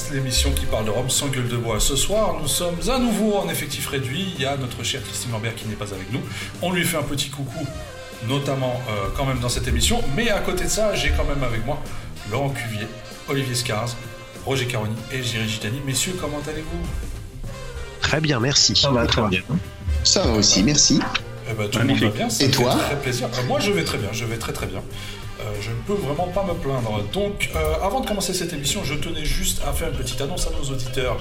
Podcast, l'émission qui parle de Rome sans gueule de bois. Ce soir, nous sommes à nouveau en effectif réduit. Il y a notre chère Christine Lambert qui n'est pas avec nous. On lui fait un petit coucou, notamment euh, quand même dans cette émission. Mais à côté de ça, j'ai quand même avec moi Laurent Cuvier, Olivier Scars, Roger Caroni et Géry Gitani. Messieurs, comment allez-vous? Très bien, merci. Ça va très bien. Ça va aussi, merci. Eh ben, tout le monde va bien. ça Et toi? Très plaisir. Euh, moi, je vais très bien. Je vais très très bien. Euh, je ne peux vraiment pas me plaindre. Donc, euh, avant de commencer cette émission, je tenais juste à faire une petite annonce à nos auditeurs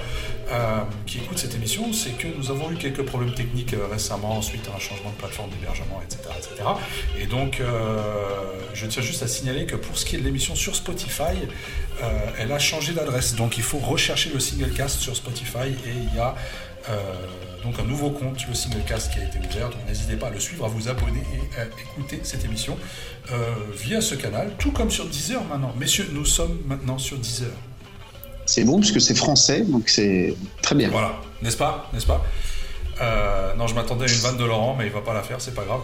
euh, qui écoutent cette émission. C'est que nous avons eu quelques problèmes techniques récemment suite à un changement de plateforme d'hébergement, etc.. Et donc, je tiens juste à signaler que pour ce qui est de l'émission sur Spotify, elle a changé d'adresse. Donc, il faut rechercher le singlecast sur Spotify et il y a donc un nouveau compte, le Singlecast, qui a été ouvert. Donc n'hésitez pas à le suivre, à vous abonner et à écouter cette émission euh, via ce canal, tout comme sur Deezer maintenant. Messieurs, nous sommes maintenant sur Deezer. C'est bon puisque c'est français, donc c'est très bien. Voilà, n'est-ce pas? N'est-ce pas? Euh, Non, je m'attendais à une vanne de Laurent, mais il va pas la faire, c'est pas grave.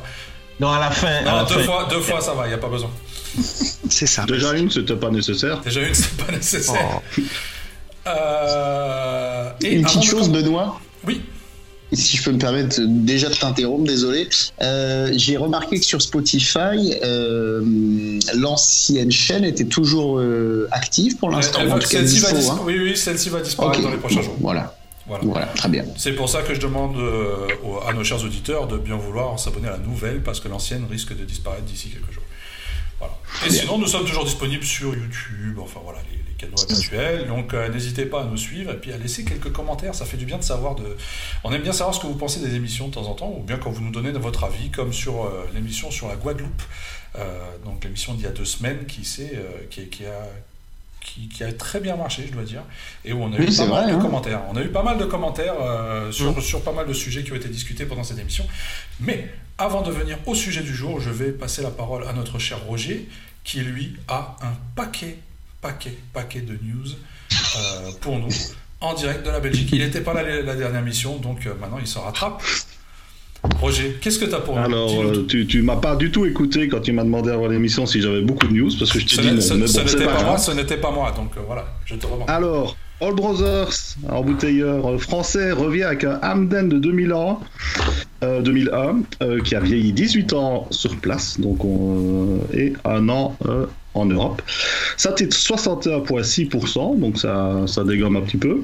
Non, à la fin. à Non, la deux fin. fois, deux fois, ça va, il n'y a pas besoin. C'est ça. Déjà une, c'était pas nécessaire. Déjà une, c'est pas nécessaire. Oh, Euh, et Une petite chose, Benoît, Oui, si je peux me permettre déjà de t'interrompre, désolé. Euh, J'ai remarqué que sur Spotify, euh, l'ancienne chaîne était toujours euh, active pour l'instant. Celle-ci va, dispo, hein. oui, oui, celle-ci va disparaître dans les prochains jours. Voilà, Voilà. voilà, très bien. C'est pour ça que je demande euh, à nos chers auditeurs de bien vouloir s'abonner à la nouvelle parce que l'ancienne risque de disparaître d'ici quelques jours. Voilà. Et Bien. sinon, nous sommes toujours disponibles sur YouTube, enfin voilà, les, habituels. Donc euh, n'hésitez pas à nous suivre et puis à laisser quelques commentaires. Ça fait du bien de savoir. De... On aime bien savoir ce que vous pensez des émissions de temps en temps, ou bien quand vous nous donnez votre avis, comme sur euh, l'émission sur la Guadeloupe. Euh, donc l'émission d'il y a deux semaines qui, qui, qui a qui, qui a très bien marché, je dois dire, et où on a Oui, eu pas mal vrai, de hein. commentaires. On a eu pas mal de commentaires euh, sur, Mm. sur pas mal de sujets qui ont été discutés pendant cette émission. Mais avant de venir au sujet du jour, je vais passer la parole à notre cher Roger, qui lui a un paquet, paquet, paquet de news euh, pour nous en direct de la Belgique. Il n'était pas là la, la dernière mission, donc euh, maintenant il se rattrape. Roger, qu'est-ce que tu as pour nous? Alors, Dis-nous euh, tu, tu m'as pas du tout écouté quand tu m'as demandé avant l'émission si j'avais beaucoup de news, parce que je t'ai Ce dit non. ce- mais ce bon, c'est n'était pas pas moi, ce n'était pas moi, donc euh, voilà, je te remercie. Alors, All Brothers, embouteilleur français, revient avec un Hamden de 2000 ans, euh, 2001, euh, qui a vieilli 18 ans sur place, donc on, euh, et un an en Europe. Ça titre 61,6%, donc ça, ça dégomme un petit peu.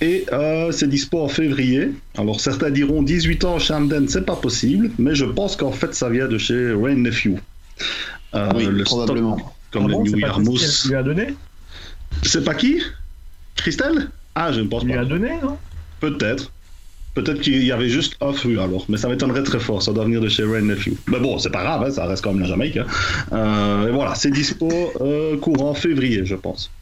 Et euh, c'est dispo en février. Alors certains diront 18 ans chez Hamden, c'est pas possible, mais je pense qu'en fait ça vient de chez Rain Nephew. Euh, oui, le stock, probablement. comme Ah bon, le c'est New pas Yarmouth. Christelle qui lui a donné C'est pas qui? Christelle? Ah, je ne pense Il lui pas. a donné, non? Peut-être. Peut-être qu'il y avait juste un fru alors, mais ça m'étonnerait très fort, ça doit venir de chez Rain Nephew. Mais bon, c'est pas grave, hein, ça reste quand même la Jamaïque. hein. Euh, et voilà, c'est dispo euh, courant février, je pense.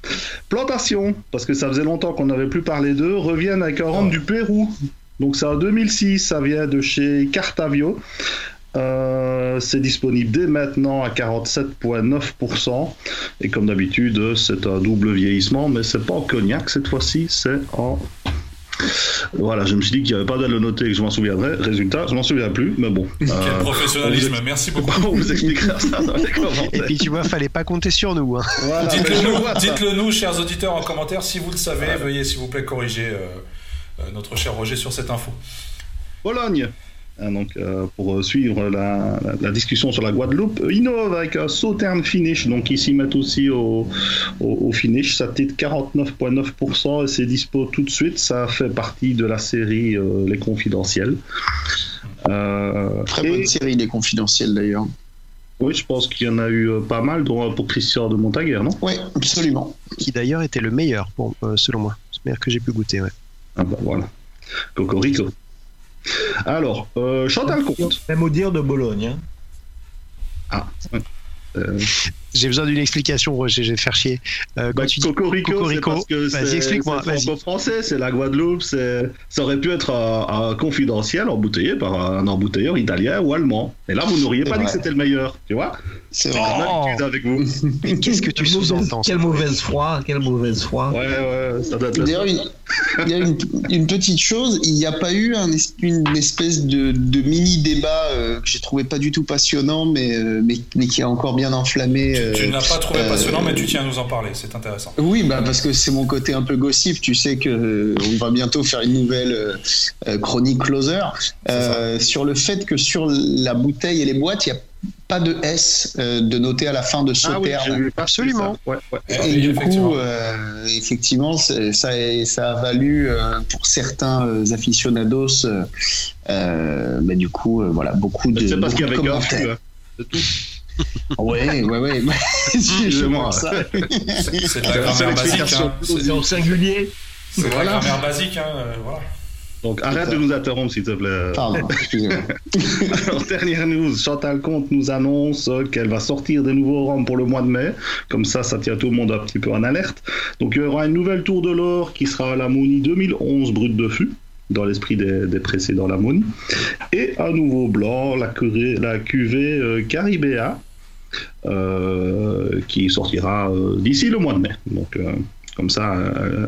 Plantation, parce que ça faisait longtemps qu'on n'avait plus parlé d'eux, reviennent avec un rhum du Pérou. Donc c'est en 2006, ça vient de chez Cartavio. Euh, c'est disponible dès maintenant à 47,9%. Et comme d'habitude, c'est un double vieillissement, mais c'est pas en cognac cette fois-ci, c'est en. Voilà, je me suis dit qu'il n'y avait pas d'à le noter et que je m'en souviendrais. Résultat, je m'en souviens plus, mais bon. Quel Euh, professionnalisme, on merci beaucoup. on vous expliquera ça dans les Et commentaires. puis tu vois, fallait pas compter sur nous. Hein. Voilà, nous, dites-le nous, chers auditeurs, en commentaire. Si vous le savez, veuillez s'il vous plaît corriger euh, euh, notre cher Roger sur cette info. Bologne. Hein, donc, euh, pour euh, suivre la, la- la discussion sur la Guadeloupe, innove avec un Sautern finish, donc ils s'y mettent aussi au, au, au finish, ça titre 49,9% et c'est dispo tout de suite, ça fait partie de la série euh, Les Confidentiels. Euh, Très et- bonne série, les confidentiels d'ailleurs. Oui, je pense qu'il y en a eu euh, pas mal, dont pour Christian de Montaguer, non? Oui, absolument. Qui d'ailleurs était le meilleur, pour, euh, selon moi. C'est le meilleur que j'ai pu goûter, ouais. Ah bah voilà. Cocorico. Alors, euh, Chantal Comte. Même au dire de Bologne. hein. Ah, ouais. Euh, J'ai besoin d'une explication, Roger, je vais te faire chier. Euh, quand Bah, tu dis Cocorico, Cocorico, c'est parce que vas-y, c'est- explique-moi, c'est vas-y. franco-français, c'est la Guadeloupe, ça aurait pu être un, un confidentiel embouteillé par un embouteilleur italien ou allemand. Et là, vous n'auriez pas dit que c'était le meilleur, tu vois C'est vrai. Oh. avec vous. Mais qu'est-ce que tu Quelle mauvaise- sous-entends Quelle mauvaise foi, quelle mauvaise foi. Ouais, ouais, ça doit être D'ailleurs, il y a une, une petite chose, il n'y a pas eu un es- une espèce de, de mini débat euh, que j'ai trouvé pas du tout passionnant, mais, euh, mais, mais qui a encore bien enflammé. Tu tu ne l'as pas trouvé euh, passionnant, mais tu tiens à nous en parler, c'est intéressant. Oui, bah parce que c'est mon côté un peu gossip. Tu sais que euh, on va bientôt faire une nouvelle euh, chronique closer euh, sur le fait que sur la bouteille et les boîtes, il n'y a pas de S euh, de noté à la fin de ce Ah oui, Absolument. ça. Ouais, ouais. Et oui, du effectivement. coup, euh, effectivement, ça, ça a valu euh, pour certains euh, aficionados, bah, du coup, euh, voilà, beaucoup de, Mais C'est parce qu'il y beaucoup avait de hein. Tout. Ouais, ouais, ouais. C'est de la grammaire basique. Hein. C'est au singulier. c'est de la Voilà. grammaire basique. Hein. voilà. Donc arrête de nous interrompre, s'il te plaît. Pardon. Alors, dernière news, Chantal Comte nous annonce qu'elle va sortir des nouveaux roms pour le mois de mai. Comme ça, ça tient tout le monde un petit peu en alerte. Donc il y aura une nouvelle tour de l'or qui sera la Moni 2011 brut de fût, dans l'esprit des, des précédents la Moni. Et un nouveau blanc, la, cuvée- la cuvée euh, Caribea, euh, qui sortira euh, d'ici le mois de mai. Donc euh, comme ça, euh,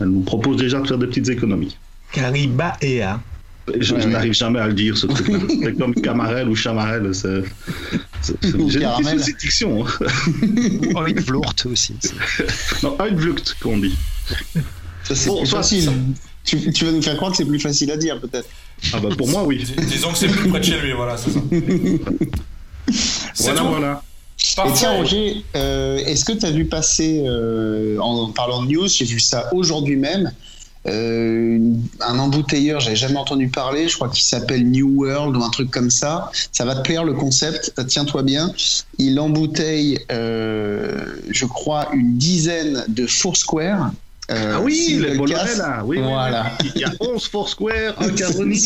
elle nous propose déjà de faire des petites économies. Cariba et A. Je, je n'arrive jamais à le dire, ce truc-là. C'est comme Camarel ou Chamarel. C'est, c'est, c'est- Ou j'ai une diction. Vlourt aussi. Non, Uitvlucht, qu'on dit. Ça, c'est Bon, plus facile. ça- Tu, tu vas nous faire croire que c'est plus facile à dire, peut-être. Ah bah pour moi, oui. Dis- Disons que c'est plus près de chez lui, voilà, c'est ça. C'est Voilà, tout. voilà. Et tiens, Roger, euh, est-ce que tu as vu passer, euh, en parlant de news, j'ai vu ça aujourd'hui même, euh, un embouteilleur, j'avais jamais entendu parler, je crois qu'il s'appelle New World ou un truc comme ça. Ça va te plaire le concept, tiens-toi bien. Il embouteille, je crois, une dizaine de Foursquare. Euh, Ah oui, les là. Oui, Voilà. oui. Il y a 11 Foursquare, un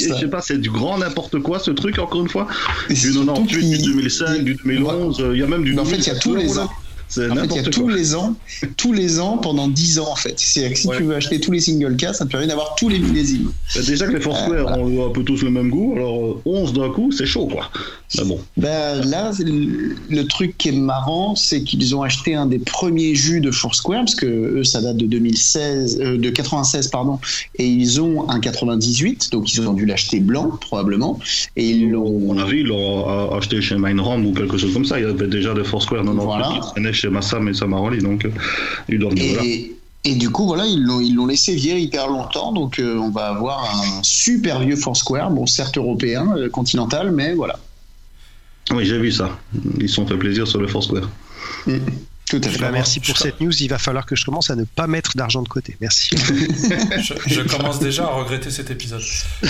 ça. je sais pas, c'est du grand n'importe quoi, ce truc, encore une fois. Du surtout 98, du qu'il- 2005, du 2011, euh, il y a même du Mais en fait, il y a tous les ans. En fait, il y a tous les ans, tous les ans pendant 10 ans en fait. C'est-à-dire que si Ouais. tu veux acheter tous les single cas, ça te permet d'avoir tous les millésimes. Bah, Déjà que les Foursquare Euh, ont un peu tous le même goût, alors euh, 11 d'un coup, c'est chaud, quoi. Mais bon. Ben, là, le, le truc qui est marrant, c'est qu'ils ont acheté un des premiers jus de Foursquare, parce que eux, ça date de 2016, euh, de 96, pardon, et ils ont un 98, donc ils ont dû l'acheter blanc, probablement, et ils l'ont. On a vu, ils l'ont euh, acheté chez Mindrom ou quelque chose comme ça. Il y avait déjà des Foursquare 98 Voilà. Chez Massam et Samaroli, donc euh, doivent venir là. Et, et du coup, voilà, ils l'ont, ils l'ont laissé vieillir hyper longtemps, donc euh, on va avoir un super vieux Foursquare, bon, certes européen, euh, continental, mais voilà. Oui, j'ai vu ça. Ils se sont fait plaisir sur le Foursquare. Tout à fait. Bah, merci pour je- cette news. Il va falloir que je commence à ne pas mettre d'argent de côté. Merci. Je, je commence déjà à regretter cet épisode. Euh,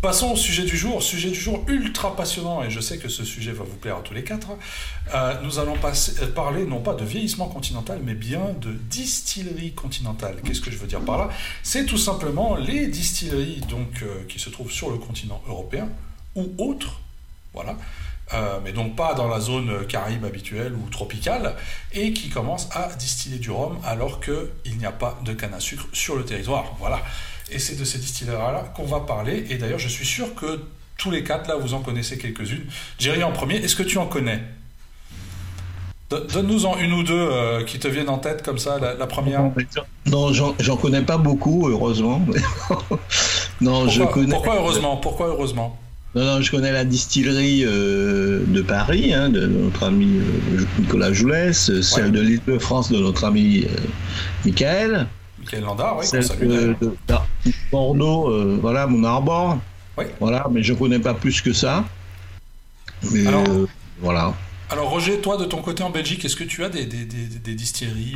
passons au sujet du jour. Sujet du jour ultra passionnant, et je sais que ce sujet va vous plaire à tous les quatre. Euh, nous allons passer- euh, parler non pas de vieillissement continental, mais bien de distillerie continentale. Qu'est-ce que je veux dire par là? C'est tout simplement les distilleries donc, euh, qui se trouvent sur le continent européen ou autres. Voilà. Euh, mais donc pas dans la zone caraïbe habituelle ou tropicale, et qui commencent à distiller du rhum alors qu'il n'y a pas de canne à sucre sur le territoire. Voilà. Et c'est de ces distilleries-là qu'on va parler, et d'ailleurs je suis sûr que tous les quatre, là, vous en connaissez quelques-unes. Jerry en premier, est-ce que tu en connais? Don- Donne-nous-en une ou deux euh, qui te viennent en tête comme ça, la, la première. Non, j'en connais pas beaucoup, heureusement. non, je connais. pourquoi heureusement? Pourquoi heureusement? Non, non, je connais la distillerie euh, de Paris, hein, de notre ami euh, Nicolas Joulès, euh, celle Ouais. de l'île de France de notre ami euh, Michael, Michael Landard, oui, celle salue de, de- de Bordeaux, euh, voilà, mon arbor. Oui. Voilà, mais je connais pas plus que ça. Mais Alors- euh, voilà. Alors Roger, toi de ton côté en Belgique, est-ce que tu as des, des, des, des distilleries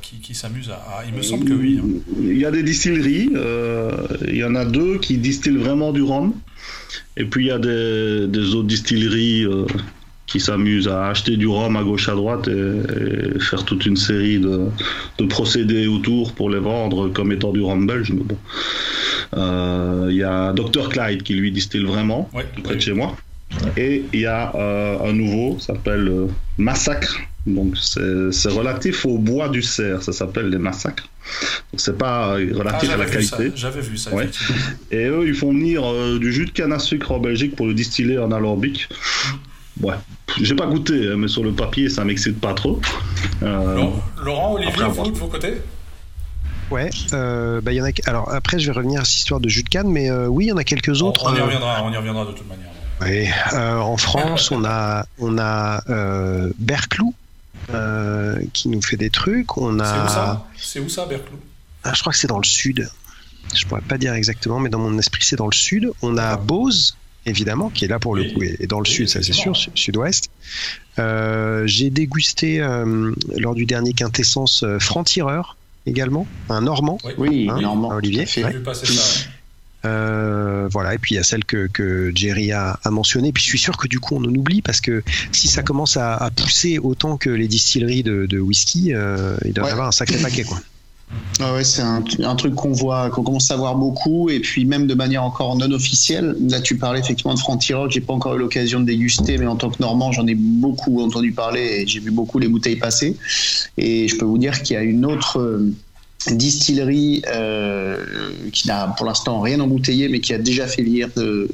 qui, qui s'amusent à, à- Il me semble que oui. hein. Il y a des distilleries. euh, il y en a deux qui distillent vraiment du rhum. Et puis il y a des, des autres distilleries euh, qui s'amusent à acheter du rhum à gauche à droite et, et faire toute une série de, de procédés autour pour les vendre comme étant du rhum belge. Mais bon. Euh, Il y a Dr Clyde qui lui distille vraiment Ouais, près de chez moi. Et il y a euh, un nouveau, ça s'appelle euh, Massacre. Donc c'est relatif au bois du cerf, ça s'appelle les massacres. Donc c'est pas euh, Ah, relatif à la qualité. j'avais vu ça, Ouais. Et eux, ils font venir euh, du jus de canne à sucre en Belgique pour le distiller en alambic. Ouais, j'ai pas goûté, hein, mais sur le papier, ça m'excite pas trop. Euh, Laurent, Olivier, Après, vous, de vos côtés? Ouais. euh, bah, il y en a. Alors après, je vais revenir à cette histoire de jus de canne, mais euh, oui, il y en a quelques autres. on y euh, reviendra, on y reviendra de toute manière. Oui, euh, en France, on a, on a euh, Berclou euh, qui nous fait des trucs. On C'est où a, ça? C'est où ça, Berclou Ah, je crois que c'est dans le sud. Je pourrais pas dire exactement, mais dans mon esprit, c'est dans le sud. On a Bose, évidemment, qui est là pour le Oui. coup, et dans le Oui, sud, ça c'est sûr, sud-ouest. Euh, J'ai dégusté euh, lors du dernier quintessence euh, Franc-Tireur également, un Normand. Oui, Hein, Normand. Olivier, tout à fait. ouais. Vu passer ça. Euh, voilà, et puis il y a celle que, que Jerry a, a mentionnée. Puis je suis sûr que du coup on en oublie parce que si ça commence à, à pousser autant que les distilleries de, de whisky, euh, il doit y Ouais. avoir un sacré paquet quoi. Ah ouais, c'est un, un truc qu'on voit, qu'on commence à voir beaucoup, et puis même de manière encore non officielle. Là, tu parlais effectivement de que j'ai pas encore eu l'occasion de déguster, mais en tant que Normand, j'en ai beaucoup entendu parler et j'ai vu beaucoup les bouteilles passer. Et je peux vous dire qu'il y a une autre euh, distillerie euh, qui n'a pour l'instant rien embouteillé, mais qui a déjà fait lire de,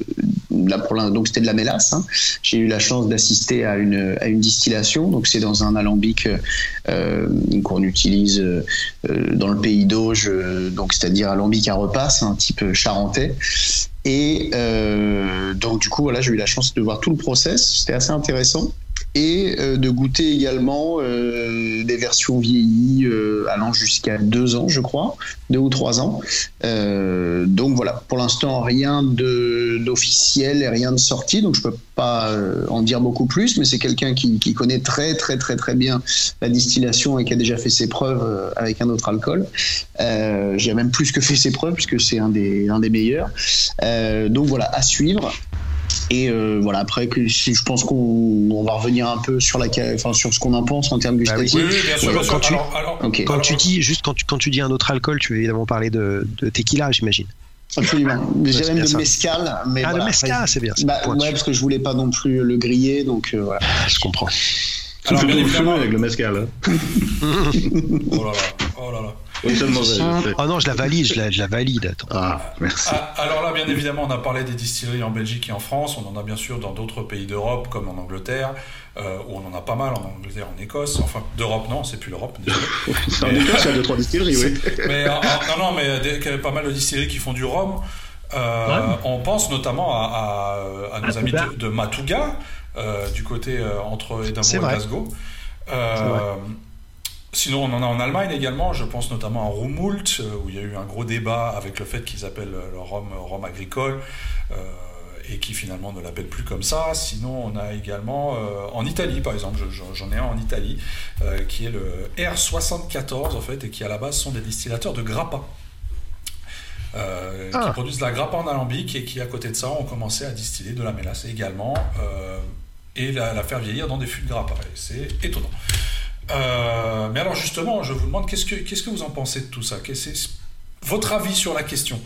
là pour l'in- donc c'était de la mélasse. hein. J'ai eu la chance d'assister à une, à une distillation, donc c'est dans un alambic euh, qu'on utilise euh, euh, dans le pays d'Auge, euh, donc c'est-à-dire alambic à repas, c'est un type charentais. Et euh, donc du coup, voilà, j'ai eu la chance de voir tout le process, c'était assez intéressant. Et euh, de goûter également euh, des versions vieillies euh, allant jusqu'à deux ans, je crois, deux ou trois ans. Donc voilà, pour l'instant rien d'officiel et rien de sorti, donc je peux pas en dire beaucoup plus, mais c'est quelqu'un qui, connaît très très très très bien la distillation et qui a déjà fait ses preuves avec un autre alcool. J'ai même plus que fait ses preuves puisque c'est un des un des meilleurs. Donc voilà, à suivre. Et euh, voilà, après, que, si je pense qu'on on va revenir un peu sur, la, enfin, sur ce qu'on en pense en termes Bah oui. Oui, gustatifs. oui, bien sûr, Ouais, bien sûr. quand tu- Alors, alors, Ok. Quand alors, tu dis juste quand tu, quand tu dis un autre alcool, tu veux évidemment parler de, de tequila, j'imagine. Absolument. J'ai même de ça. mescal. Mais Ah, voilà, le mescal, c'est bien. Bah, ouais, parce que je voulais pas non plus le griller, donc euh, voilà. je comprends. Tu alors, fais bien évidemment. avec le mescal. Hein. Oh là là, oh là là. Oh non, je la valide, je la, je la valide. Attends. Ah, merci. Ah, alors là, bien évidemment, on a parlé des distilleries en Belgique et en France. On en a bien sûr dans d'autres pays d'Europe, comme en Angleterre, euh, où on en a pas mal en Angleterre, en Écosse. Enfin, d'Europe, non, c'est plus l'Europe. en Écosse, il y a deux, trois distilleries, oui. Mais euh, euh, non, non, mais des- y a pas mal de distilleries qui font du rhum. Euh, On pense notamment à, à- à nos amis de, de Matuga, euh, du côté euh, entre Édimbourg et vrai. Glasgow. Euh. Sinon, on en a en Allemagne également. Je pense notamment à Rumult, euh, où il y a eu un gros débat avec le fait qu'ils appellent euh, le rhum rhum agricole. euh, et qui finalement ne l'appellent plus comme ça. Sinon, on a également euh, en Italie, par exemple, je- je- j'en ai un en Italie, euh, qui est le R74 en fait, et qui à la base sont des distillateurs de grappa. Euh, Ah. qui produisent de la grappa en alambic et qui à côté de ça ont commencé à distiller de la mélasse également euh, et la, la faire vieillir dans des fûts de grappa. C'est étonnant. Euh, mais alors justement, je vous demande qu'est-ce que que vous en pensez de tout ça? Votre avis sur la question?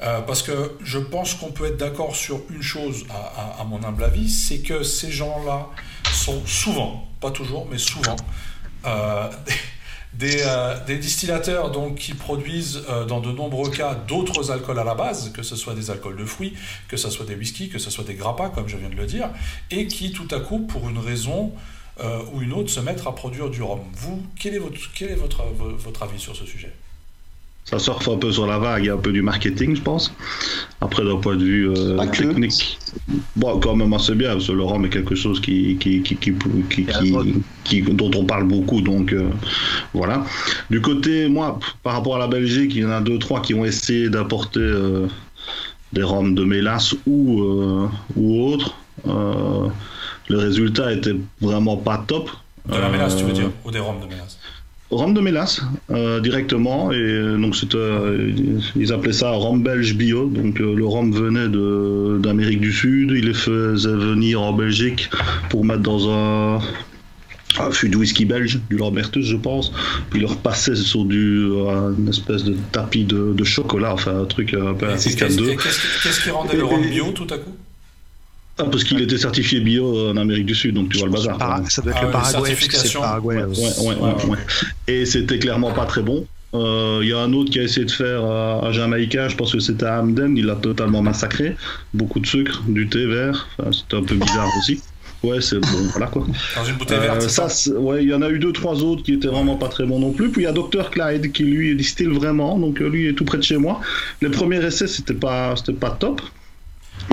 Euh, parce que je pense qu'on peut être d'accord sur une chose, à, mon humble avis, c'est que ces gens-là sont souvent, pas toujours, mais souvent, euh, des, distillateurs donc, qui produisent dans de nombreux cas d'autres alcools à la base, que ce soit des alcools de fruits, que ce soit des whiskies, que ce soit des grappas, comme je viens de le dire, et qui tout à coup, pour une raison euh, ou une autre, se mettent à produire du rhum. Vous, quel est votre, quel est votre, votre avis sur ce sujet? Ça surfe un peu sur la vague, il y a un peu du marketing, je pense. Après, d'un point de vue euh, technique, bon, quand même assez bien, parce que le rhum est quelque chose qui, qui, qui, qui, qui- qui- qui- dont on parle beaucoup, donc euh, voilà. Du côté, moi, par rapport à la Belgique, il y en a deux, trois qui ont essayé d'apporter euh, des rhums de mélasse ou, euh, ou autres. Euh, le résultat était vraiment pas top. De la mélasse, tu veux Euh, dire Ou des rhums de mélasse Rhum de mélasse euh, directement et euh, donc c'était euh, ils appelaient ça rhum belge bio donc euh, le rhum venait de d'Amérique du Sud ils les faisaient venir en Belgique pour mettre dans un un fût de whisky belge du Lambertus je pense puis ils le repassaient sur du euh, une espèce de tapis de, de chocolat enfin un truc un peu Et un Qu'est-ce 642 et qu'est-ce qui- qu'est-ce qui rendait le rhum bio tout à coup? Ah, parce qu'il était certifié bio en Amérique du Sud donc tu vois le bazar Para- ça doit être Ah le Paraguay, c'est. Paraguay. euh, Ouais, ouais, ouais, ouais. Et c'était clairement pas très bon. Euh, Il y a un autre qui a essayé de faire à, à Jamaïca, je pense que c'était à Hamden, il l'a totalement massacré. Beaucoup de sucre, du thé vert, enfin, c'était un peu bizarre aussi. Ouais, c'est bon, voilà quoi. Dans une bouteille Euh, verte, ça, ouais, il y en a eu deux, trois autres qui étaient vraiment pas très bons non plus. Puis il y a Dr Clyde qui lui distille vraiment, donc euh, lui est tout près de chez moi. Les premiers essais, c'était pas, c'était pas top.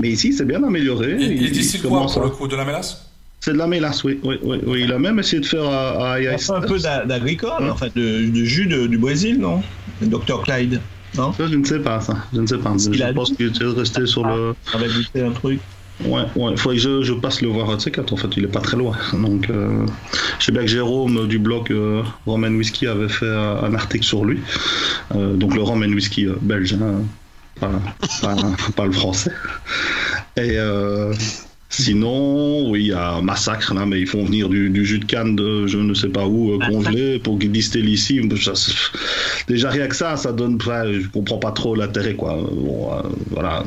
Mais ici, c'est bien amélioré. Il, il distille quoi pour le coup De la mélasse? C'est de la mélasse, oui. Oui, oui, oui. Il a même essayé de faire à, à Un peu d'agricole, hein? en fait, de, de jus de, du Brésil, non? Le Dr Clyde, non? Ça, Je ne sais pas, ça. Je ne sais pas. Je a pense qu'il était resté sur le. Ça va goûter un truc. Ouais, ouais, il faudrait que je, je, passe le voir tu sais, En fait, il est pas très loin. Donc, euh, je sais bien que Jérôme du blog euh, Roman Whisky avait fait un article sur lui. Euh, donc, le Roman Whisky euh, belge, hein, pas, pas, le français. Et euh, Sinon, oui, il y a un massacre là, mais ils font venir du, du, jus de canne de je ne sais pas où, euh, congelé, pour qu'ils distillent ici. déjà rien que ça, ça donne. Enfin, je comprends pas trop l'intérêt, quoi. Bon, euh, voilà.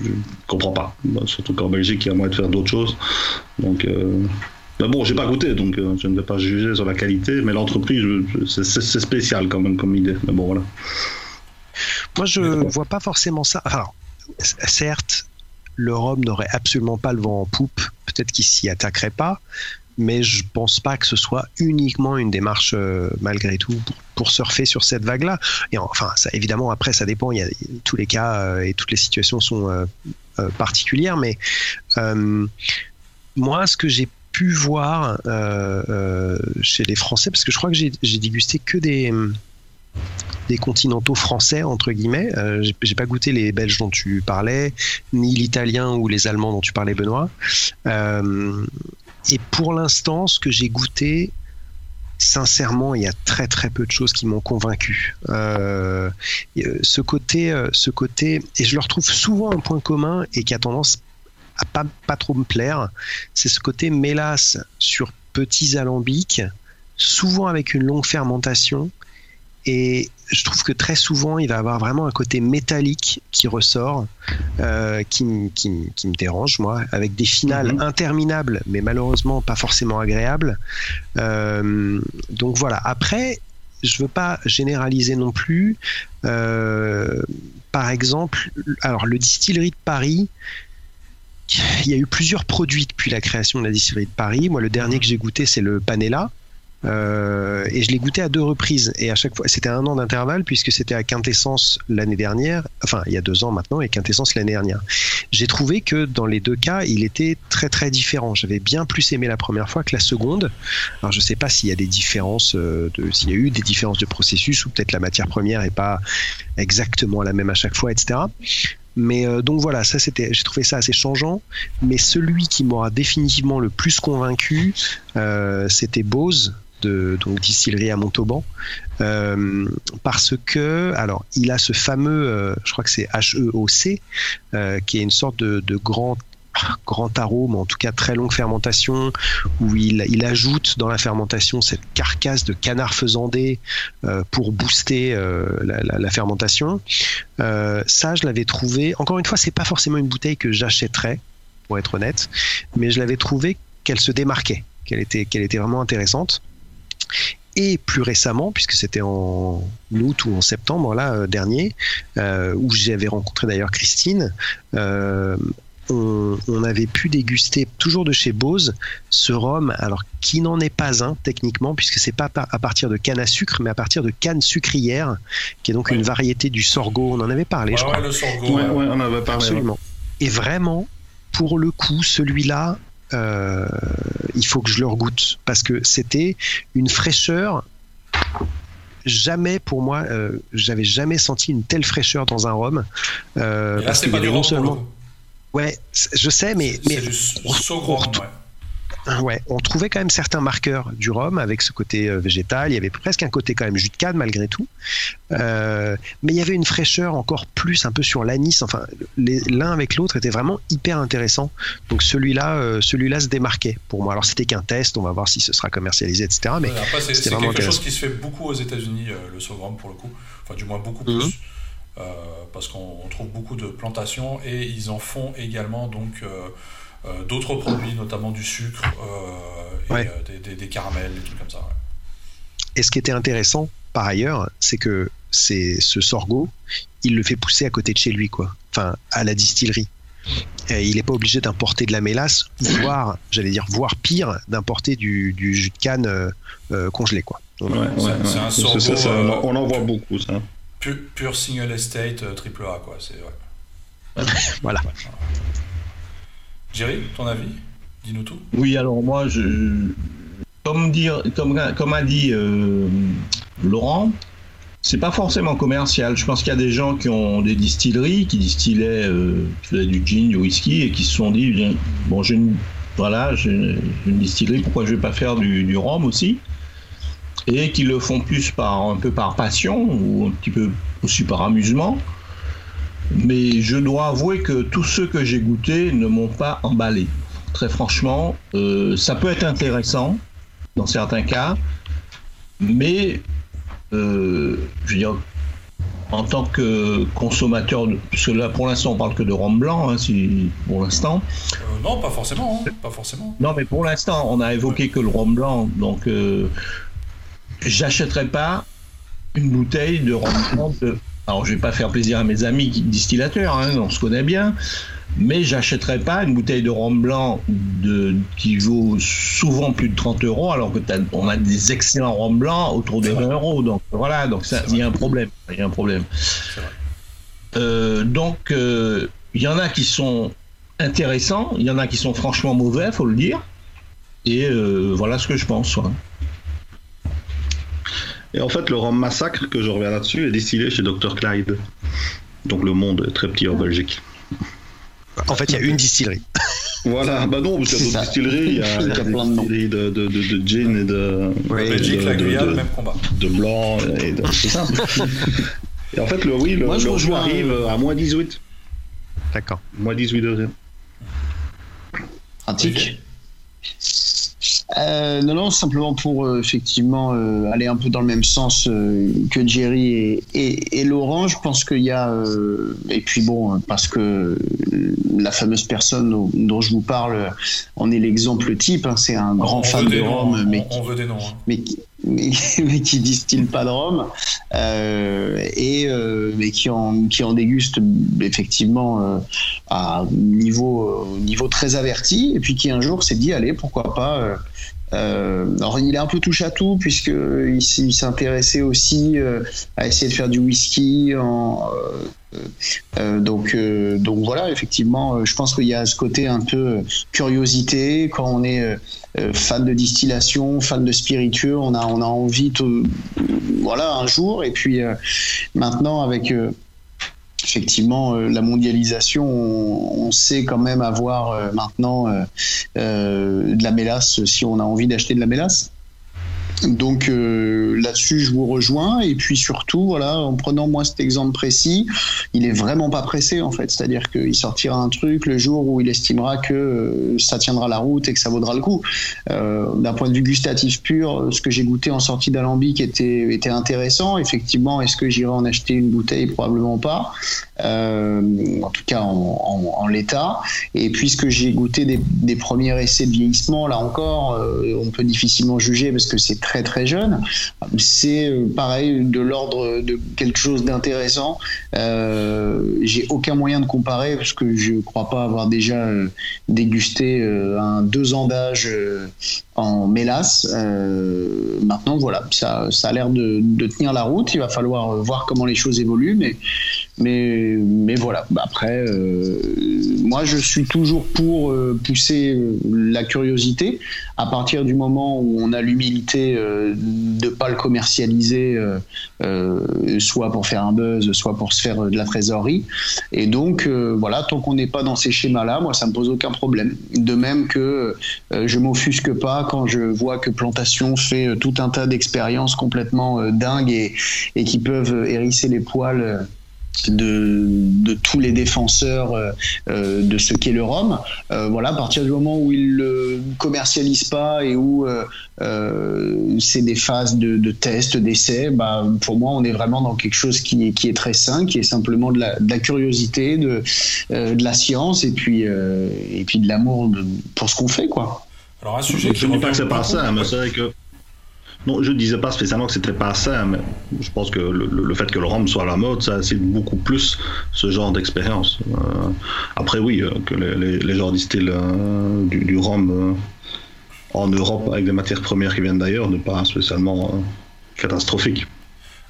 Je comprends pas. Surtout qu'en Belgique, il y a moyen de faire d'autres choses. Donc. Euh... Mais bon, j'ai pas goûté, donc euh, je ne vais pas juger sur la qualité, mais l'entreprise, c'est spécial quand même comme idée. Mais bon, voilà. Moi, je vois pas forcément ça. Alors, certes, le Rhum n'aurait absolument pas le vent en poupe. Peut-être qu'il s'y attaquerait pas, mais je pense pas que ce soit uniquement une démarche euh, malgré tout pour, surfer sur cette vague-là. Et enfin, ça, évidemment, après, ça dépend. Il y a, tous les cas euh, et toutes les situations sont euh, particulières, mais moi, ce que j'ai pu voir chez les Français, parce que je crois que j'ai dégusté que des des continentaux français entre guillemets. Euh, j'ai pas goûté les Belges dont tu parlais, ni l'italien ou les Allemands dont tu parlais, Benoît. Euh, et pour l'instant, ce que j'ai goûté, sincèrement, il y a très très peu de choses qui m'ont convaincu. Euh, ce côté, ce côté, et je le retrouve souvent un point commun et qui a tendance à pas pas trop me plaire, c'est ce côté mélasse sur petits alambics, souvent avec une longue fermentation et je trouve que très souvent, il va avoir vraiment un côté métallique qui ressort, euh, qui, qui, qui, me dérange, moi, avec des finales mhm. interminables, mais malheureusement pas forcément agréables. Euh, donc voilà. Après, je veux pas généraliser non plus. Euh, par exemple, alors le distillerie de Paris, il y a eu plusieurs produits depuis la création de la distillerie de Paris. Moi, le dernier que j'ai goûté, c'est le Panella. Euh, et je l'ai goûté à deux reprises. Et à chaque fois, c'était un an d'intervalle puisque c'était à Quintessence l'année dernière, enfin il y a deux ans maintenant, et Quintessence l'année dernière. J'ai trouvé que dans les deux cas, il était très très différent. J'avais bien plus aimé la première fois que la seconde. Alors je sais pas s'il y a des différences, euh, de, s'il y a eu des différences de processus ou peut-être la matière première est pas exactement la même à chaque fois, etc. Mais euh, donc voilà, ça c'était, j'ai trouvé ça assez changeant. Mais celui qui m'aura définitivement le plus convaincu, c'était Bose donc distillerie à Montauban euh, parce que alors il a ce fameux euh, je crois que c'est HEOC euh, qui est une sorte de, grand grand arôme, en tout cas très longue fermentation, où il, il ajoute dans la fermentation cette carcasse de canard faisandé pour booster la, la, fermentation. ça, je l'avais trouvé. Encore une fois, c'est pas forcément une bouteille que j'achèterais, pour être honnête, mais je l'avais trouvé qu'elle se démarquait, qu'elle était, qu'elle était vraiment intéressante. Et plus récemment, puisque c'était en août ou en septembre là euh, dernier, euh, où j'avais rencontré d'ailleurs Christine, euh, on, avait pu déguster toujours de chez Bose ce rhum, alors qui n'en est pas un techniquement, puisque c'est pas à partir de canne à sucre, mais à partir de canne sucrière, qui est donc une variété du sorgho. On en avait parlé, je crois. le sorgho, on avait parlé. Absolument. Et vraiment, pour le coup, celui-là, euh, il faut que je le regoute parce que c'était une fraîcheur jamais pour moi, euh, j'avais jamais senti une telle fraîcheur dans un rhum. Euh, parce qu'il y avait non seulement. Ouais, je sais, mais. C'est du ouais. Ouais, on trouvait quand même certains marqueurs du rhum avec ce côté euh, végétal. Il y avait presque un côté quand même jus de canne malgré tout. Euh, mais il y avait une fraîcheur encore plus un peu sur l'anis. Enfin, l'un avec l'autre était vraiment hyper intéressant. Donc celui-là, euh, celui-là se démarquait pour moi. Alors c'était qu'un test. On va voir si ce sera commercialisé, etc. Mais c'est quelque chose qui se fait beaucoup aux États-Unis, le Sogrom pour le coup. Enfin, du moins beaucoup plus. Mhm. parce qu'on trouve beaucoup de plantations et ils en font également donc euh, d'autres produits, notamment du sucre euh, et euh, des, des, caramels, des trucs comme ça. Et ce qui était intéressant, par ailleurs, c'est que c'est ce sorgho, il le fait pousser à côté de chez lui, quoi. Enfin, à la distillerie. Et il n'est pas obligé d'importer de la mélasse, voire, j'allais dire, voire pire, d'importer du, du, jus de canne congelé, quoi. ouais, c'est un sorgho. on en voit beaucoup, ça. Pur, single estate, triple A, quoi. C'est voilà. Jerry, ton avis? Dis-nous tout. Oui, alors moi, je, comme, dire, comme, a dit euh, Laurent, c'est pas forcément commercial. Je pense qu'il y a des gens qui ont des distilleries, qui distillaient euh, du gin, du whisky, et qui se sont dit, bon, j'ai une, voilà, j'ai une distillerie, pourquoi je vais pas faire du, du rhum aussi? Et qui le font plus par un peu par passion ou un petit peu aussi par amusement. Mais je dois avouer que tous ceux que j'ai goûtés ne m'ont pas emballé. Très franchement, euh, ça peut être intéressant dans certains cas, mais euh, je veux dire, en tant que consommateur, de, puisque là pour l'instant on parle que de rhum blanc, hein, si, pour l'instant. Euh, non, pas forcément, hein, pas forcément. Non, mais pour l'instant on a évoqué que le rhum blanc, donc j'achèterai pas une bouteille de rhum blanc de alors, je vais pas faire plaisir à mes amis distillateurs, hein, on se connaît bien, mais j'achèterai pas une bouteille de rhum blanc de, qui vaut souvent plus de 30 euros, alors que on a des excellents rhum blancs autour de 20 euros. Donc voilà, donc il y a un problème. Il y a un problème. Euh, donc euh, il y en a qui sont intéressants, il y en a qui sont franchement mauvais, faut le dire. Et euh, voilà ce que je pense. Hein. Et en fait, le rhum massacre, que je reviens là-dessus, est distillé chez Dr. Clyde. Donc le monde est très petit en Belgique. En fait, il y a une distillerie. Voilà, bah non, parce qu'il y a d'autres distilleries, il y a, il y a plein de distilleries de, de, de, de, gin et de. Oui, Belgique, de, la Guyane, même combat. De blanc et de. C'est ça. et en fait, le, oui, le, Moi, je le rejoins, arrive euh, à moins 18. D'accord. Moins 18 degrés. Pratique. Euh, non, non, simplement pour euh, effectivement euh, aller un peu dans le même sens euh, que Jerry et, et, et, Laurent. Je pense qu'il y a, euh, et puis bon, parce que la fameuse personne dont, dont je vous parle, on est l'exemple type. Hein, c'est un grand on fan de Rome, mais on, on veut des noms. hein. mais mais, mais qui distille pas de rhum euh, et euh, mais qui en qui en déguste effectivement euh, à niveau euh, niveau très averti et puis qui un jour s'est dit allez pourquoi pas euh, alors il est un peu touche à tout puisque il, il s'intéressait aussi euh, à essayer de faire du whisky en euh, euh, donc euh, donc voilà effectivement je pense qu'il y a ce côté un peu curiosité quand on est fan de distillation, fan de spiritueux, on a, on a envie, de, voilà, un jour. Et puis maintenant, avec effectivement euh, la mondialisation, on, sait quand même avoir euh, maintenant euh, de la mélasse si on a envie d'acheter de la mélasse. Donc euh, là-dessus, je vous rejoins. Et puis surtout, voilà, en prenant moi cet exemple précis, il est vraiment pas pressé en fait. C'est-à-dire qu'il sortira un truc le jour où il estimera que euh, ça tiendra la route et que ça vaudra le coup. Euh, D'un point de vue gustatif pur, ce que j'ai goûté en sortie d'alambic était, était intéressant. Effectivement, est-ce que j'irai en acheter une bouteille? Probablement pas. Euh, en tout cas, en, l'état. Et puisque j'ai goûté des, premiers essais de vieillissement, là encore, euh, on peut difficilement juger parce que c'est très très jeune. C'est euh, pareil de l'ordre de quelque chose d'intéressant. J'ai aucun moyen de comparer parce que je crois pas avoir déjà dégusté un deux ans d'âge en mélasse. Maintenant, voilà, ça, ça a l'air de, de, tenir la route. Il va falloir voir comment les choses évoluent, mais mais mais voilà. Après, euh, moi, je suis toujours pour euh, pousser la curiosité à partir du moment où on a l'humilité euh, de pas le commercialiser, euh, soit pour faire un buzz, soit pour se faire de la trésorerie. Et donc, euh, voilà, tant qu'on n'est pas dans ces schémas-là, moi, ça me pose aucun problème. De même que euh, je m'offusque pas quand je vois que Plantation fait euh, tout un tas d'expériences complètement euh, dingues et, et, qui peuvent hérisser les poils euh, de, de, tous les défenseurs euh, de ce qu'est le rhum. Euh, voilà, à partir du moment où ils le commercialisent pas et où euh, c'est des phases de, de tests, d'essais, bah, pour moi, on est vraiment dans quelque chose qui est, qui est très sain, qui est simplement de la, de la curiosité, de, euh, de la science et puis, et puis de l'amour pour ce qu'on fait, quoi. Alors un sujet je ne dis pas que c'est pas ça, mais c'est vrai que non, je ne disais pas spécialement que c'était pas ça, mais je pense que le, le, fait que le rhum soit à la mode, ça c'est beaucoup plus ce genre d'expérience. Euh, après, oui, euh, que les, les, les gens euh, du, du, rhum en Europe avec des matières premières qui viennent d'ailleurs n'est pas spécialement catastrophique.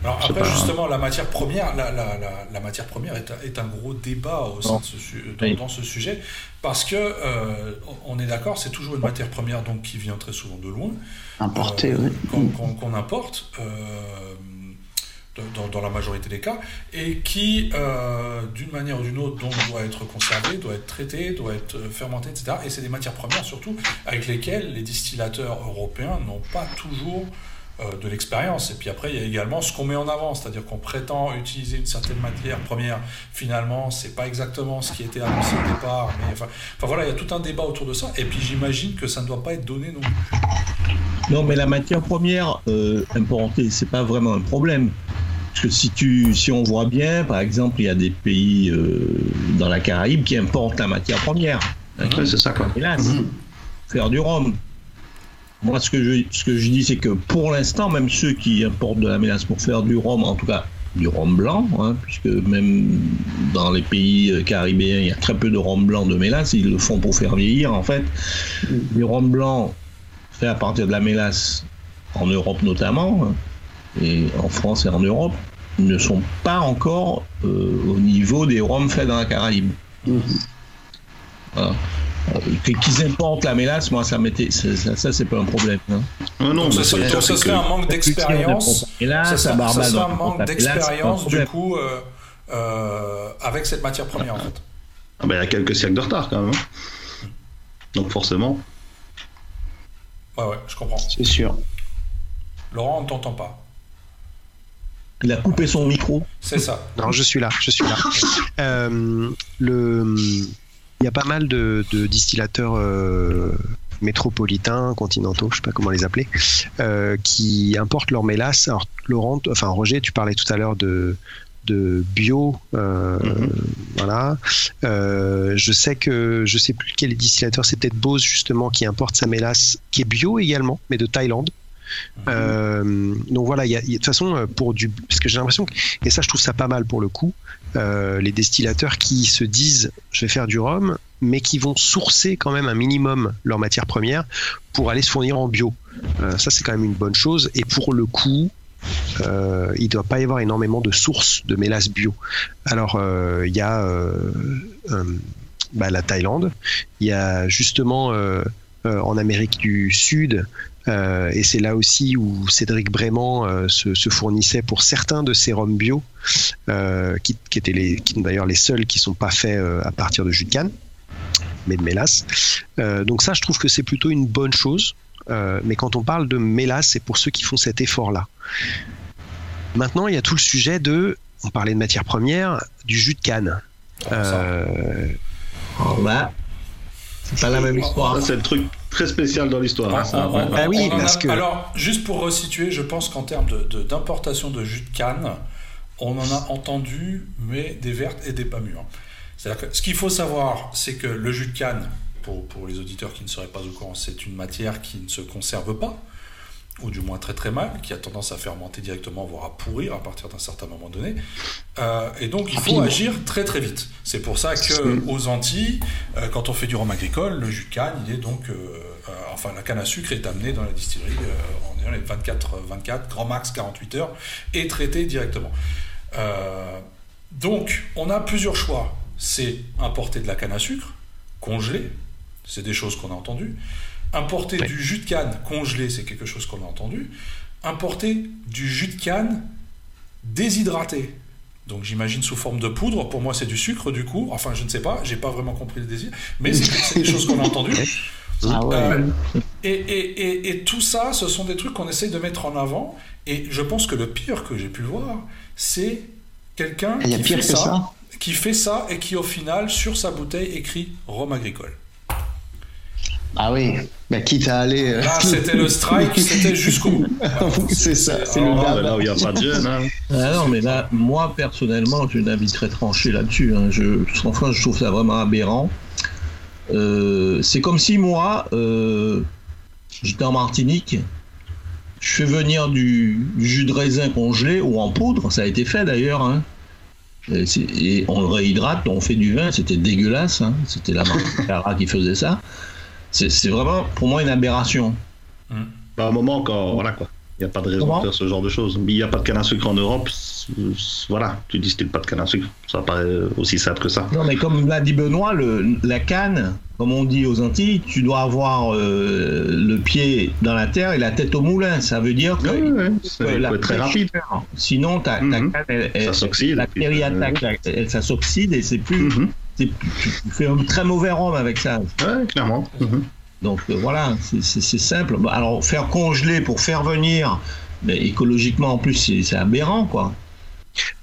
Alors après, pas. justement, la matière première, la, la, la, la matière première est, un- est un gros débat au sein Non. de ce su- dans, Oui. dans ce sujet, parce que euh, on est d'accord, c'est toujours une matière première donc qui vient très souvent de loin, Importé, euh, oui. qu'on importe. euh, dans, dans la majorité des cas, et qui, euh, d'une manière ou d'une autre, donc, doit être conservé, doit être traité, doit être euh, fermenté, etc. Et c'est des matières premières, surtout, avec lesquelles les distillateurs européens n'ont pas toujours de l'expérience. Et puis après, il y a également ce qu'on met en avant, c'est-à-dire qu'on prétend utiliser une certaine matière première. Finalement, c'est pas exactement ce qui était annoncé au départ. Mais enfin, enfin voilà, il y a tout un débat autour de ça. Et puis j'imagine que ça ne doit pas être donné non plus. Non, mais la matière première euh, importée, c'est pas vraiment un problème. Parce que si, tu, si on voit bien, par exemple, il y a des pays euh, dans la Caraïbe qui importent la matière première. Ouais, c'est ça, quoi. Hélas, Mhm. faire du rhum. Moi, ce que je, ce que je dis, c'est que pour l'instant, même ceux qui importent de la mélasse pour faire du rhum, en tout cas du rhum blanc, hein, puisque même dans les pays euh, caribéens, il y a très peu de rhum blanc de mélasse, ils le font pour faire vieillir, en fait. Du rhum blanc fait à partir de la mélasse, en Europe notamment, et en France et en Europe, ne sont pas encore euh, au niveau des rhums faits dans la Caraïbe. Mhm. Voilà. Qu'ils importent la mélasse, moi, ça m'était, ça, ça, ça, c'est pas un problème. hein. Ah non, Donc, mais ce serait, donc, serait un manque d'expérience. La mélasse, Ça serait, ça un manque d'expérience du coup euh, euh, avec cette matière première en fait. Ah bah, il y a quelques siècles de retard quand même. hein. Donc forcément. Ouais, ouais, je comprends. C'est sûr. Laurent, on ne t'entend pas. Il a coupé son micro. C'est ça. Non, je suis là, je suis là. Euh, le, il y a pas mal de, de distillateurs euh, métropolitains, continentaux, je sais pas comment les appeler, euh, qui importent leur mélasse. Alors, Laurent, enfin Roger, tu parlais tout à l'heure de de bio, euh, Mhm. voilà. Euh, je sais que je sais plus quel distillateur, c'est peut-être Bose justement qui importe sa mélasse, qui est bio également, mais de Thaïlande. Euh, donc voilà, de toute façon euh, pour du, parce que j'ai l'impression et ça je trouve ça pas mal pour le coup, euh, les distillateurs qui se disent je vais faire du rhum, mais qui vont sourcer quand même un minimum leur matière première pour aller se fournir en bio. Ça c'est quand même une bonne chose et pour le coup. Il ne doit pas y avoir énormément de sources de mélasse bio. Alors, il y a bah, la Thaïlande, il y a justement en Amérique du Sud, euh, et c'est là aussi où Cédric Brément euh, se, se fournissait pour certains de ces rhums bio, euh, qui, qui étaient les, qui sont d'ailleurs les seuls qui sont pas faits euh, à partir de jus de canne, mais de mélasse. Euh, donc ça, je trouve que c'est plutôt une bonne chose. Euh, mais quand on parle de mélasse, c'est pour ceux qui font cet effort-là. Maintenant, il y a tout le sujet de, on parlait de matière première, du jus de canne. Euh, Alors là, c'est pas la même histoire. C'est le truc très spécial dans l'histoire. hein, ouais. Bah oui, a- que- Alors, juste pour resituer, je pense qu'en termes de- de- d'importation de, jus de canne, on en a entendu, mais des vertes et des pas mûres. C'est-à-dire que ce qu'il faut savoir, c'est que le jus de canne, pour, pour les auditeurs qui ne seraient pas au courant, c'est une matière qui ne se conserve pas, ou du moins très très mal, qui a tendance à fermenter directement, voire à pourrir à partir d'un certain moment donné. Euh, et donc il faut agir très très vite. C'est pour ça que aux Antilles, euh, quand on fait du rhum agricole, le jus de canne, il est donc, euh, enfin la canne à sucre est amenée dans la distillerie en ayant les 24, 24, grand max 48 heures, et traitée directement. Donc on a plusieurs choix. C'est importer de la canne à sucre, congelée, c'est des choses qu'on a entendues. Importer Oui. du jus de canne congelé, c'est quelque chose qu'on a entendu. Importer du jus de canne déshydraté. Donc j'imagine sous forme de poudre. Pour moi, c'est du sucre du coup. Enfin, je ne sais pas. J'ai pas vraiment compris le désir. Mais c'est des choses qu'on a entendues. Ah ouais. Euh, et, et, et, et tout ça, ce sont des trucs qu'on essaye de mettre en avant. Et je pense que le pire que j'ai pu voir, c'est quelqu'un qui fait ça, ça. qui fait ça et qui au final sur sa bouteille écrit Rhum agricole. Ah oui. Bah, quitte à aller. euh, Là, c'était le strike, c'était jusqu'au bout. Voilà. c'est ça. C'est Alors le là, Ah, dab. mais là où il n'y a pas de gêne. Hein. Ah non, mais là, moi personnellement, j'ai une avis très tranché là-dessus. hein. Je, enfin, je trouve ça vraiment aberrant. Euh, c'est comme si moi, euh, j'étais en Martinique, je fais venir du, du jus de raisin congelé ou en poudre, ça a été fait d'ailleurs. hein. Et, et on le réhydrate, on fait du vin, c'était dégueulasse. hein. C'était la Cara qui faisait ça. C'est vraiment pour moi une aberration. Bah, à un moment, quand. Voilà quoi. Il n'y a pas de raison Comment de faire ce genre de choses. Il n'y a pas de canne à sucre en Europe. Voilà, tu distilles pas de canne à sucre. Ça paraît aussi simple que ça. Non, mais comme l'a dit Benoît, le- la canne, comme on dit aux Antilles, tu dois avoir euh, le pied dans la terre et la tête au moulin. Ça veut dire que ouais, c'est- que la très rapide. Sinon, ta, ta Mhm. canne, elle, elle- Ça s'oxyde, La euh, attaque, la- elle- ça s'oxyde et c'est plus. Mhm. Tu tu fais un très mauvais rhum avec ça. Ouais, clairement. Mhm. Donc euh, voilà, c'est- simple. Alors, faire congeler pour faire venir, mais écologiquement en plus, c'est aberrant, quoi.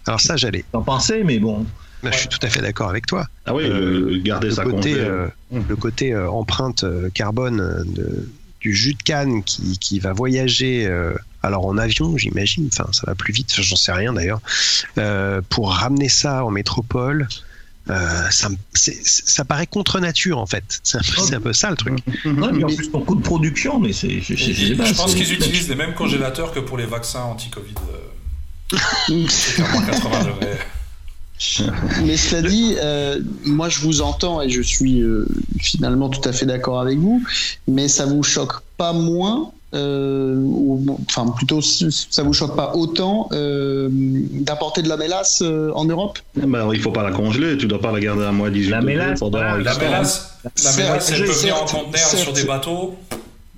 Alors ça, j'allais. T'en pensais, mais bon. Bah, Je suis tout à fait d'accord avec toi. Ah oui, Euh, le- garder le ça côté, euh, Mhm. le côté euh, empreinte carbone de- du jus de canne qui, qui va voyager, euh, alors en avion, j'imagine, enfin ça va plus vite, j'en sais rien d'ailleurs, euh, pour ramener ça en métropole. Euh, ça, paraît contre nature en fait. C'est un, peu- c'est un peu ça le truc. Ouais, puis en plus, ton coût de production, mais c'est. Je, je- pense c'est- qu'ils utilisent les mêmes congélateurs que pour les vaccins anti-Covid. euh, c'est à moins 80 degrés. Mais cela dit, euh, moi je vous entends et je suis euh, finalement tout à fait d'accord avec vous, mais ça vous choque pas moins, ou, enfin plutôt ça vous choque pas autant euh, d'importer de la mélasse euh, en Europe? Ben, il faut pas la congeler, tu dois pas la garder à moins 18 La mélasse, pendant voilà, X La mélasse, la Certes, mélasse, elle je- peut venir en certes, conteneur sur des bateaux.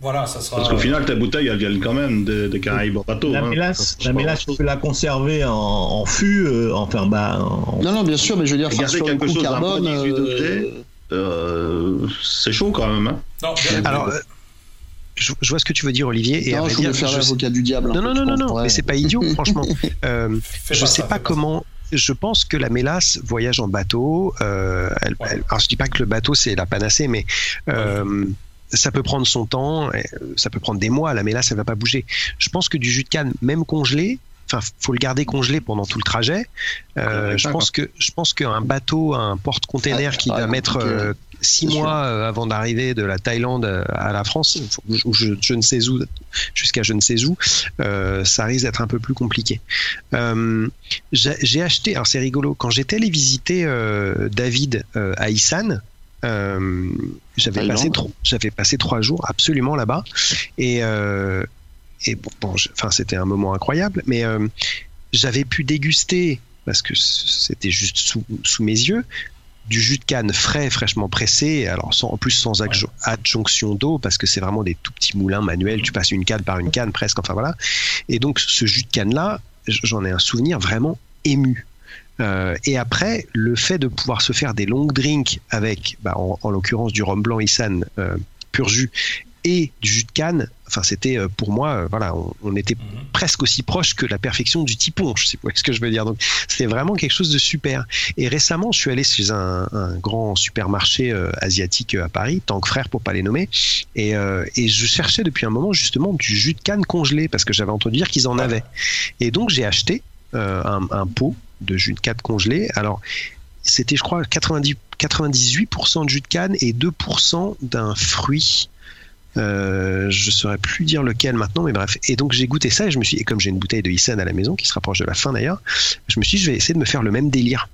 Voilà, ça sera. Parce qu'au final, tes bouteilles, elles viennent quand même des, des Caraïbes en bateau. La hein. mélasse, la mélasse, tu peux la conserver en, en fût, euh, enfin, bah, en- Non, non, bien sûr, mais je veux dire, garder sur quelque coût chose carbone. 18 euh, degrés, Euh, c'est chaud quand même. Hein. Non, bien- Alors, euh, je, je vois ce que tu veux dire, Olivier. Et à non, je voulais dire, faire je- l'avocat du diable. Non, peu, non, non, non, non, mais c'est pas idiot, franchement. Euh, je pas sais ça, pas ça. comment. Je pense que la mélasse voyage en bateau. euh, elle- Ouais. elle- alors je dis pas que le bateau c'est la panacée, mais euh, ça peut prendre son temps. euh, Ça peut prendre des mois. La mélasse elle va pas bouger. Je pense que du jus de canne, même congelé, enfin faut le garder congelé pendant tout le trajet. Euh, je pense que je pense qu'un bateau, un porte-container Ah, qui ouais, va mettre compliqué, six sûr. mois euh, avant d'arriver de la Thaïlande euh, à la France, ou je, je ne sais où, jusqu'à je ne sais où, euh, ça risque d'être un peu plus compliqué. Euh, j'ai acheté, alors c'est rigolo, quand j'étais allé visiter euh, David à euh, j'avais passé, tro- j'avais passé trois jours absolument là-bas, et, et bon, enfin c'était un moment incroyable, mais j'avais pu déguster parce que c'était juste sous, sous mes yeux du jus de canne frais, fraîchement pressé, alors sans, en plus sans adjo- adjonction d'eau, parce que c'est vraiment des tout petits moulins manuels, tu passes une canne par une canne presque, enfin voilà. Et donc ce jus de canne-là, j'en ai un souvenir vraiment ému. Euh, et après, le fait de pouvoir se faire des longs drinks avec, bah, en, en l'occurrence du rhum blanc Issan euh, pur jus et du jus de canne, enfin c'était euh, pour moi, euh, voilà, on, on était Mhm. presque aussi proche que la perfection du typon, je sais pas ce que je veux dire. Donc c'était vraiment quelque chose de super. Et récemment, je suis allé chez un, un grand supermarché euh, asiatique à Paris, Tank Frère pour pas les nommer, et, euh, et je cherchais depuis un moment justement du jus de canne congelé parce que j'avais entendu dire qu'ils en avaient. Et donc j'ai acheté euh, un, un pot de jus de canne congelé. Alors c'était, je crois, 90, 98% de jus de canne et 2% d'un fruit. Euh, je saurais plus dire lequel maintenant, mais bref. Et donc j'ai goûté ça et je me suis, et comme j'ai une bouteille de Hissan à la maison qui se rapproche de la fin d'ailleurs, je me suis dit je vais essayer de me faire le même délire.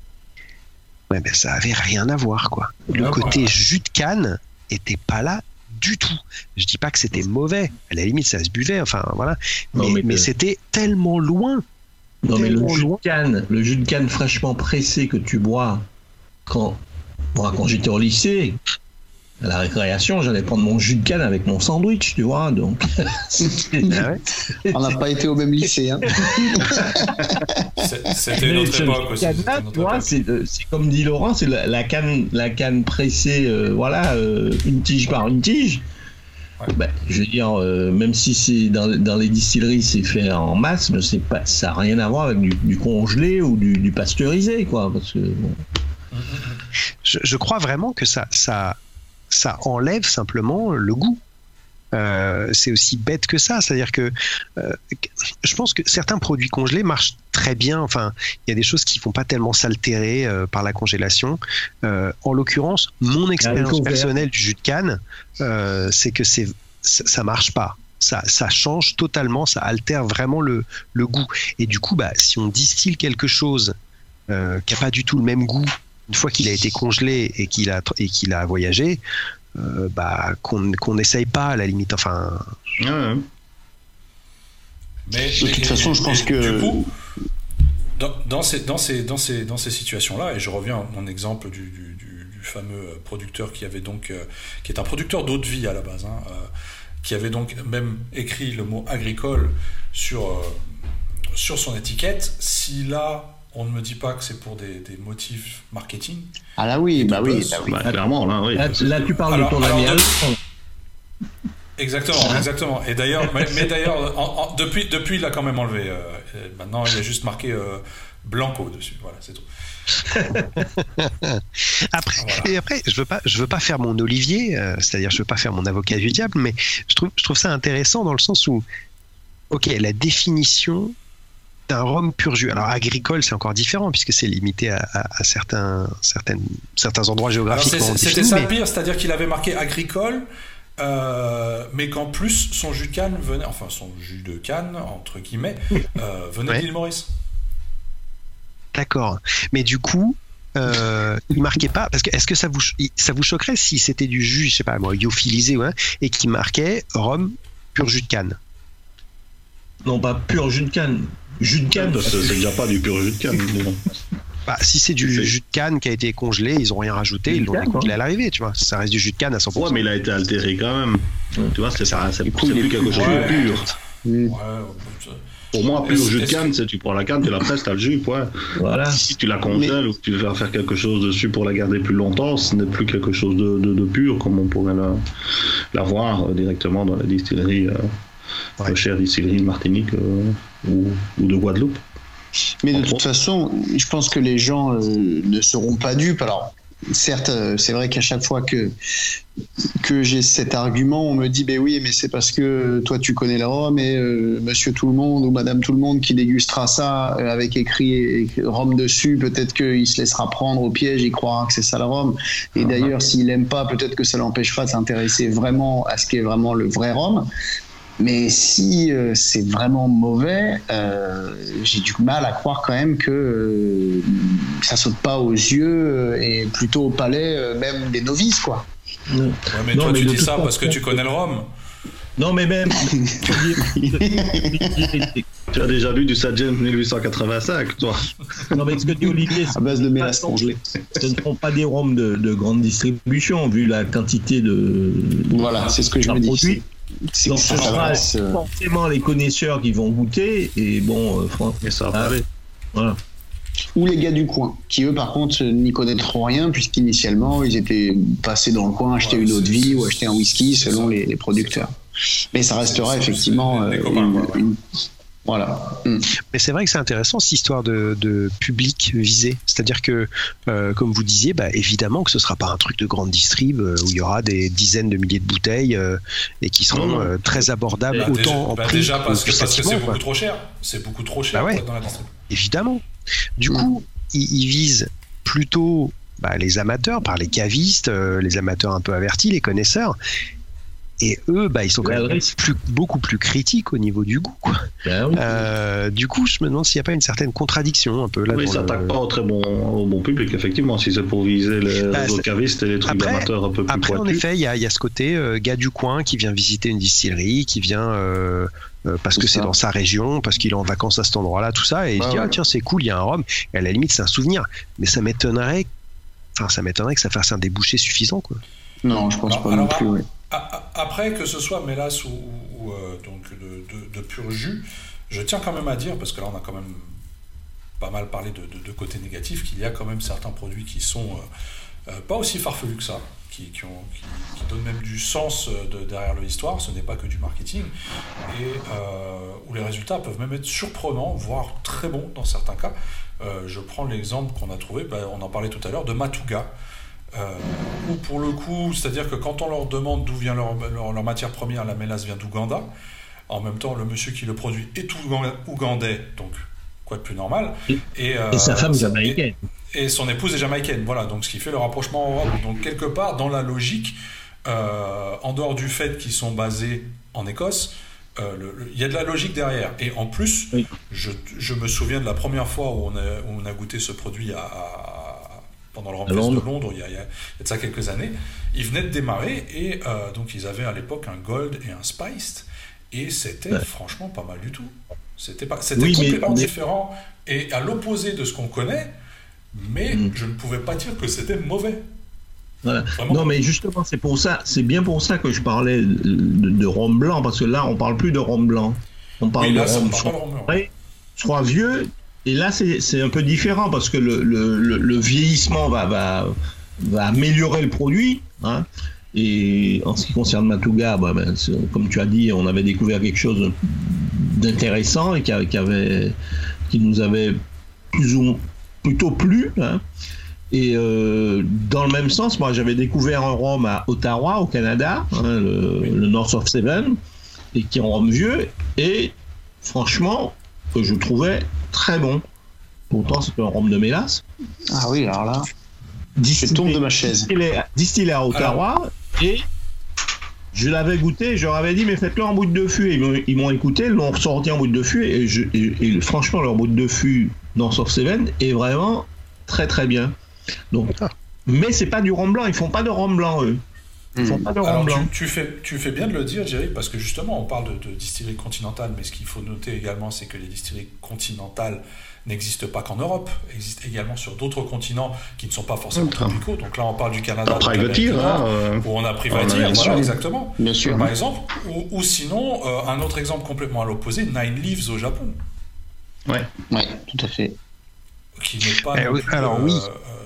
Ouais, ben ça avait rien à voir quoi. Le Ah, côté voilà. jus de canne était pas là du tout. Je dis pas que c'était mauvais. À la limite ça se buvait, enfin voilà. Non, mais mais mais le- c'était tellement loin. Non, mais le jus de canne, le jus de canne fraîchement pressé que tu bois quand, moi, quand j'étais au lycée, à la récréation, j'allais prendre mon jus de canne avec mon sandwich, tu vois. Donc, Ah ouais. On n'a pas été au même lycée. Hein. C'est- C'était notre époque aussi. c'est euh, c'est comme dit Laurent, c'est la, la canne, la canne pressée, euh, voilà, euh, une tige par une tige. Ouais. Ben, je veux dire, euh, même si c'est dans, dans les distilleries, c'est fait en masse, mais c'est pas, ça n'a rien à voir avec du, du congelé ou du, du pasteurisé, quoi. Parce que bon, Je, je crois vraiment que ça, ça, ça enlève simplement le goût. Euh, c'est aussi bête que ça, c'est-à-dire que euh, je pense que certains produits congelés marchent très bien. Enfin, il y a des choses qui ne vont pas tellement s'altérer euh, par la congélation. En l'occurrence, mon expérience haricots verts. personnelle du jus de canne, c'est que c'est ça, marche pas. Ça, ça change totalement, ça altère vraiment le, le goût. Et du coup, bah, si on distille quelque chose qui n'a pas du tout le même goût une fois qu'il a été congelé et qu'il a et qu'il a voyagé, euh, bah qu'on qu'on n'essaye pas à la limite. Enfin, Ouais. Mais, de toute façon, je pense que. Du coup, dans, dans, ces, dans, ces, dans, ces, dans ces situations-là, et je reviens à mon exemple du, du, du, du fameux producteur qui avait donc. Euh, qui est un producteur d'eau de vie à la base, hein, euh, qui avait donc même écrit le mot agricole sur, euh, sur son étiquette. Si là, on ne me dit pas que c'est pour des, des, motifs marketing. Ah là oui, bah oui, bah oui. Bah, clairement, là, oui. Là, là tu parles alors, de ton ami Exactement, exactement. Et d'ailleurs, mais, mais d'ailleurs, depuis, depuis, il l'a quand même enlevé. Euh, maintenant, il a juste marqué euh, Blanco dessus. Voilà, c'est tout. après, voilà. et après, je veux pas, je veux pas faire mon Olivier, euh, c'est-à-dire je veux pas faire mon avocat du diable, mais je trouve, je trouve ça intéressant dans le sens où, ok, la définition d'un rhum pur jus. Alors agricole, c'est encore différent puisque c'est limité à, à, à, certains, certaines, certains endroits géographiques. C'était ça le pire, c'est-à-dire qu'il avait marqué agricole. Euh, mais qu'en plus son jus de canne venait, enfin son jus de canne entre guillemets, euh, venait ouais. d'île Maurice. D'accord. Mais du coup, euh, il marquait pas parce que est-ce que ça vous ça vous choquerait si c'était du jus, je sais pas moi, lyophilisé ouais, et qui marquait rhum pur jus de canne? Non, pas pur jus de canne. Jus de canne. C'est déjà pas du pur jus de canne. Bah, si c'est du jus de canne qui a été congelé, ils ont rien rajouté, ils l'ont décongelé à l'arrivée, tu vois. Ça reste du jus de canne à 100%. Ouais, mais il a été altéré quand même. Ouais. Tu vois, c'est ça, c'est plus quelque chose de pur. Ouais, Pour moi, pur jus de canne, c'est tu prends la canne, tu la presses, t'as le jus, ouais. Voilà. Si tu la congèles mais... ou que tu veux faire quelque chose dessus pour la garder plus longtemps, ce n'est plus quelque chose de, de, de, pur comme on pourrait la, la voir directement dans la distillerie, euh, ouais. chère distillerie de Martinique euh, ou, ou de Guadeloupe. Mais de toute façon, je pense que les gens euh, ne seront pas dupes. Alors, certes, euh, c'est vrai qu'à chaque fois que, que j'ai cet argument, on me dit, ben oui, mais c'est parce que toi, tu connais le rhum et euh, monsieur tout le monde ou madame tout le monde qui dégustera ça euh, avec écrit, rhum dessus, peut-être qu'il se laissera prendre au piège, il croira que c'est ça le rhum. Et d'ailleurs, s'il n'aime pas, peut-être que ça l'empêchera de s'intéresser vraiment à ce qui est vraiment le vrai rhum. Mais si euh, c'est vraiment mauvais, euh, j'ai du mal à croire quand même que euh, ça saute pas aux yeux et plutôt au palais, même des novices, quoi. Ouais, mais non, toi, mais tu dis ça parce que tu connais le rhum. Non, mais même. tu as déjà lu du Sadgen 1885, toi. Non, mais ce que dit Olivier, à base de mélasse congelée. Ce ne sont pas des rhums de, de, grande distribution, vu la quantité de. Voilà, c'est ce que je me dis. Donc, ce sera forcément les connaisseurs qui vont goûter, et bon, euh, franchement, ça va aller. Voilà. Ou les gars du coin, qui eux par contre n'y connaîtront rien, puisqu'initialement ils étaient passés dans le coin acheter ouais, une eau de vie ou acheter un whisky selon les, les producteurs. Mais ça restera effectivement euh, une, une, voilà. Mm. Mais c'est vrai que c'est intéressant cette histoire de, de public visé. C'est-à-dire que, euh, comme vous disiez, bah, évidemment que ce ne sera pas un truc de grande distrib euh, où il y aura des dizaines de milliers de bouteilles euh, et qui seront euh, très abordables bah, autant déjà, en bah, prix déjà parce que, c'est beaucoup trop cher. C'est beaucoup trop cher ouais, dans la distrib. Évidemment. Du mm. coup, ils, ils visent plutôt bah, les amateurs, par les cavistes, euh, les amateurs un peu avertis, les connaisseurs. Et eux, bah, ils sont quand même plus, beaucoup plus critiques au niveau du goût. Quoi. Ben oui. euh, du coup, je me demande s'il n'y a pas une certaine contradiction un peu là. Oui, ça n'attaque le... pas au très bon, au bon public, effectivement, si c'est pour viser les bah, cavistes et les trucs d'amateurs un peu plus Après, pointus. en effet, il y, y, a ce côté euh, gars du coin qui vient visiter une distillerie, qui vient euh, parce que c'est dans sa région, parce qu'il est en vacances à cet endroit-là, tout ça, et il se dit ah, tiens c'est cool, il y a un rhum. Et à la limite c'est un souvenir, mais ça m'étonnerait, enfin ça m'étonnerait que ça fasse un débouché suffisant quoi. Non, je pense alors, pas alors, non plus. Oui. Après que ce soit mélasse ou, euh, donc de, de, pur jus, je tiens quand même à dire parce que là on a quand même pas mal parlé de, côté négatif qu'il y a quand même certains produits qui sont euh, euh, pas aussi farfelus que ça, qui, donnent même du sens de, derrière l'histoire. Ce n'est pas que du marketing et où les résultats peuvent même être surprenants, voire très bons dans certains cas. Je prends l'exemple qu'on a trouvé, ben, on en parlait tout à l'heure, de Matuga. Euh, ou pour le coup, c'est-à-dire que quand on leur demande d'où vient leur, leur, leur, matière première, la mélasse vient d'Ouganda. En même temps, le monsieur qui le produit est ougandais, donc quoi de plus normal. Et, euh, et sa femme jamaïcaine. Et, et, son épouse est jamaïcaine, voilà. Donc ce qui fait le rapprochement Europe. Donc quelque part, dans la logique, euh, en dehors du fait qu'ils sont basés en Écosse, il euh, y a de la logique derrière. Et en plus, oui. je, je, me souviens de la première fois où on a, où on a goûté ce produit à, à pendant le Ramfest de Londres, il y, a, il y, a, de ça quelques années. Ils venaient de démarrer et euh, donc ils avaient à l'époque un Gold et un Spiced. et c'était franchement pas mal du tout. C'était pas, c'était complètement différent et à l'opposé de ce qu'on connaît, mais mm. je ne pouvais pas dire que c'était mauvais. Non, mais justement, c'est pour ça, c'est bien pour ça que je parlais de, rhum blanc, parce que là, on parle plus de rhum blanc. On parle de rhum soit, vieux, et là, c'est un peu différent, parce que le, le, vieillissement va, va, va, améliorer le produit. Hein. Et en ce qui concerne Matuga, bah, ben, comme tu as dit, on avait découvert quelque chose d'intéressant et qui, avait, qui nous avait plus ou plutôt plu. Hein. Et euh, dans le même sens, moi j'avais découvert un rhum à Ottawa, au Canada, hein, le, North of Seven, et qui est un rhum vieux, et franchement, que je trouvais très bon. Pourtant, c'est un rhum de mélasse. Ah oui, alors là, je tombe de ma chaise. Distillé, à Ottawa, et je l'avais goûté, je leur avais dit, mais faites-le en bout de fût. Ils m'ont écouté, ils l'ont ressorti en bout de fût, et, et, franchement, leur bout de fût dans Soft Seven est vraiment très très bien. Donc, ah. mais c'est pas du rhum blanc, ils font pas de rhum blanc eux. Hmm. pas de blanc. Tu, fais, tu fais bien de le dire, Jerry, parce que justement, on parle de, distillerie continentale, mais ce qu'il faut noter également, c'est que les distilleries continentales n'existent pas qu'en Europe, existent également sur d'autres continents qui ne sont pas forcément tropicaux. Donc là, on parle du Canada, du hein, euh, où on a Privateer, voilà, exactement. Bien sûr. Par exemple, ou, sinon, euh, un autre exemple complètement à l'opposé, Nine Leaves au Japon. Ouais, ouais, tout à fait. Qui n'est pas. Eh alors oui. Euh,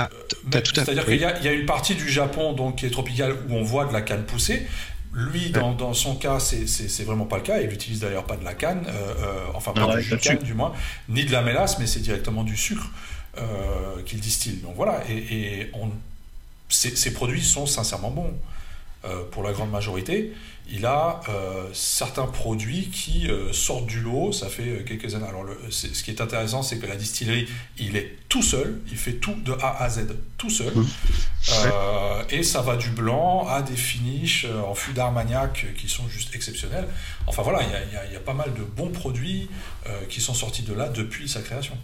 ah, C'est-à-dire qu'il y, a une partie du Japon donc, qui est tropicale où on voit de la canne pousser. Lui, dans, son cas, c'est vraiment pas le cas. Il n'utilise d'ailleurs pas de la canne, euh, euh, enfin pas de la canne du moins, ni de la mélasse, mais c'est directement du sucre euh, qu'il distille. Donc voilà, et, ces, produits sont sincèrement bons pour la grande majorité il a euh, certains produits qui euh, sortent du lot, ça fait euh, quelques années. Alors, ce qui est intéressant, c'est que la distillerie, il est tout seul, il fait tout de A à Z, tout seul. Mmh. et ça va du blanc à des finishes en fût d'Armagnac qui sont juste exceptionnels. Enfin voilà, il y, a pas mal de bons produits qui sont sortis de là depuis sa création.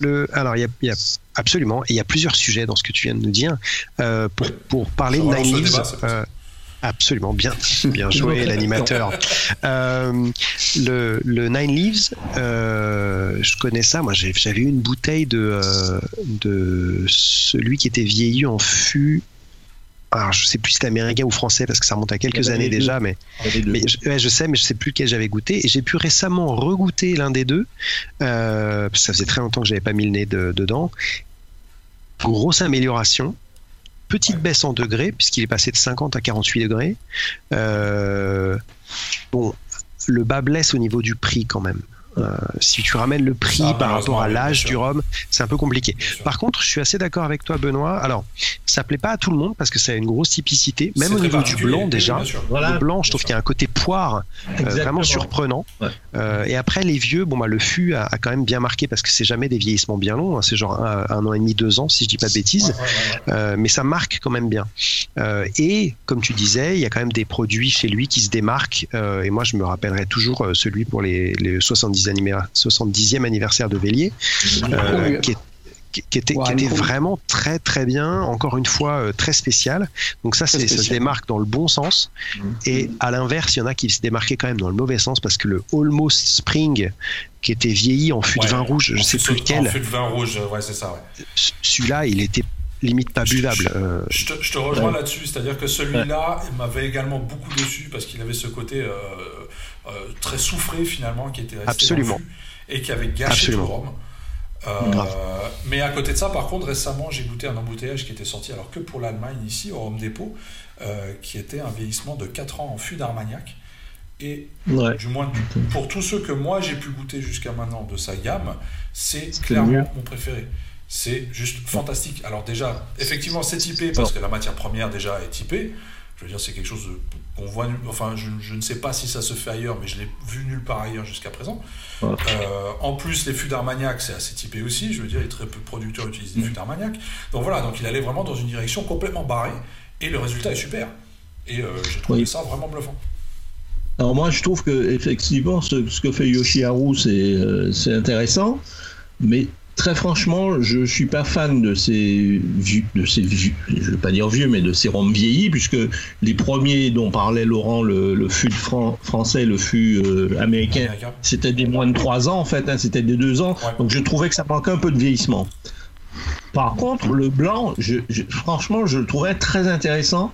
Le, alors, il y, a, absolument, et il y a plusieurs sujets dans ce que tu viens de nous dire. pour, pour parler de Nine Leaves, Absolument, bien, bien joué l'animateur. Euh, le, le, Nine Leaves, euh, je connais ça. Moi, j'avais une bouteille de, euh, de celui qui était vieilli en fût. Alors, je sais plus si c'était américain ou français parce que ça remonte à quelques années déjà, mais, mais je, je, sais, mais je sais plus lequel j'avais goûté. Et j'ai pu récemment regoûter l'un des deux parce que ça faisait très longtemps que j'avais pas mis le nez dedans. Grosse amélioration petite baisse en degrés, puisqu'il est passé de 50 à 48 degrés. Euh, bon, le bas blesse au niveau du prix quand même. Euh, si tu ramènes le prix par rapport à l'âge du rhum, c'est un peu compliqué. Par contre, je suis assez d'accord avec toi, Benoît. Alors, ça plaît pas à tout le monde parce que ça a une grosse typicité, même au niveau du blanc déjà. le blanc, je trouve qu'il y a un côté poire euh, vraiment surprenant. Euh, et après, les vieux, bon bah le fût a, quand même bien marqué parce que c'est jamais des vieillissements bien longs. Hein. c'est genre un, an et demi, deux ans, si je dis pas de bêtises. mais ça marque quand même bien. et comme tu disais, il y a quand même des produits chez lui qui se démarquent. et moi, je me rappellerai toujours celui pour les, les 70 70e anniversaire de Vélier, euh, qui, était, vraiment très très bien, encore une fois euh, très spécial. Donc ça, ça se démarque dans le bon sens. Mmh. Et à l'inverse, il y en a qui se démarquaient quand même dans le mauvais sens parce que le Almost Spring, qui était vieilli en fût de vin rouge, je sais plus lequel. En fût de vin rouge, ouais, c'est ça. Celui-là, il était limite pas buvable. Je, te, rejoins là-dessus, c'est-à-dire que celui-là m'avait également beaucoup déçu parce qu'il avait ce côté euh, très souffré finalement, qui était resté Absolument. et qui avait gâché tout le rhum. Euh, mais à côté de ça, par contre, récemment, j'ai goûté un embouteillage qui était sorti, alors que pour l'Allemagne, ici, au Rhum Dépôt, euh, qui était un vieillissement de 4 ans en fût d'Armagnac. Et du moins, pour tous ceux que moi j'ai pu goûter jusqu'à maintenant de sa gamme, c'est clairement mon préféré. C'est juste fantastique. Alors, déjà, effectivement, c'est typé parce que la matière première déjà est typée. Je veux dire, c'est quelque chose qu'on voit. Enfin, je, ne sais pas si ça se fait ailleurs, mais je l'ai vu nulle part ailleurs jusqu'à présent. Euh, en plus, les fûts d'Armagnac, c'est assez typé aussi. Je veux dire, très peu de producteurs utilisent des mm. fûts d'Armagnac. Donc voilà, donc il allait vraiment dans une direction complètement barrée, et le résultat est super. Et euh, j'ai trouvé ça vraiment bluffant. Alors moi, je trouve que effectivement, ce, que fait Yoshiharu, c'est euh, intéressant, mais Très franchement, je suis pas fan de ces vieux, de ces vieux, je pas dire vieux, mais de ces rhums vieillis, puisque les premiers dont parlait Laurent, le, le fût français, le fût euh, américain, c'était des moins de 3 ans en fait, hein, c'était des 2 ans. Donc je trouvais que ça manquait un peu de vieillissement. Par contre, le blanc, je, franchement, je le trouvais très intéressant.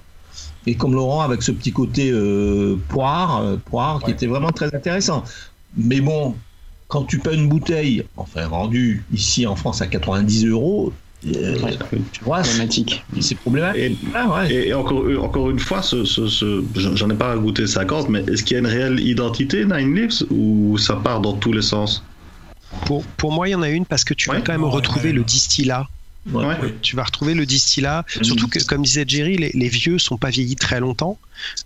Et comme Laurent, avec ce petit côté euh, poire, euh, poire, qui était vraiment très intéressant. Mais bon, quand tu payes une bouteille, enfin vendue ici en France à 90 euros, euh, tu vois, c'est problématique. Ah, et, encore, encore une fois, ce, j'en ai pas goûté 50, mais est-ce qu'il y a une réelle identité Nine Lives ou ça part dans tous les sens? Pour, pour moi, il y en a une parce que tu vas quand même retrouver le distillat tu vas retrouver le distillat. Mm. Surtout que, comme disait Jerry, les, les, vieux sont pas vieillis très longtemps.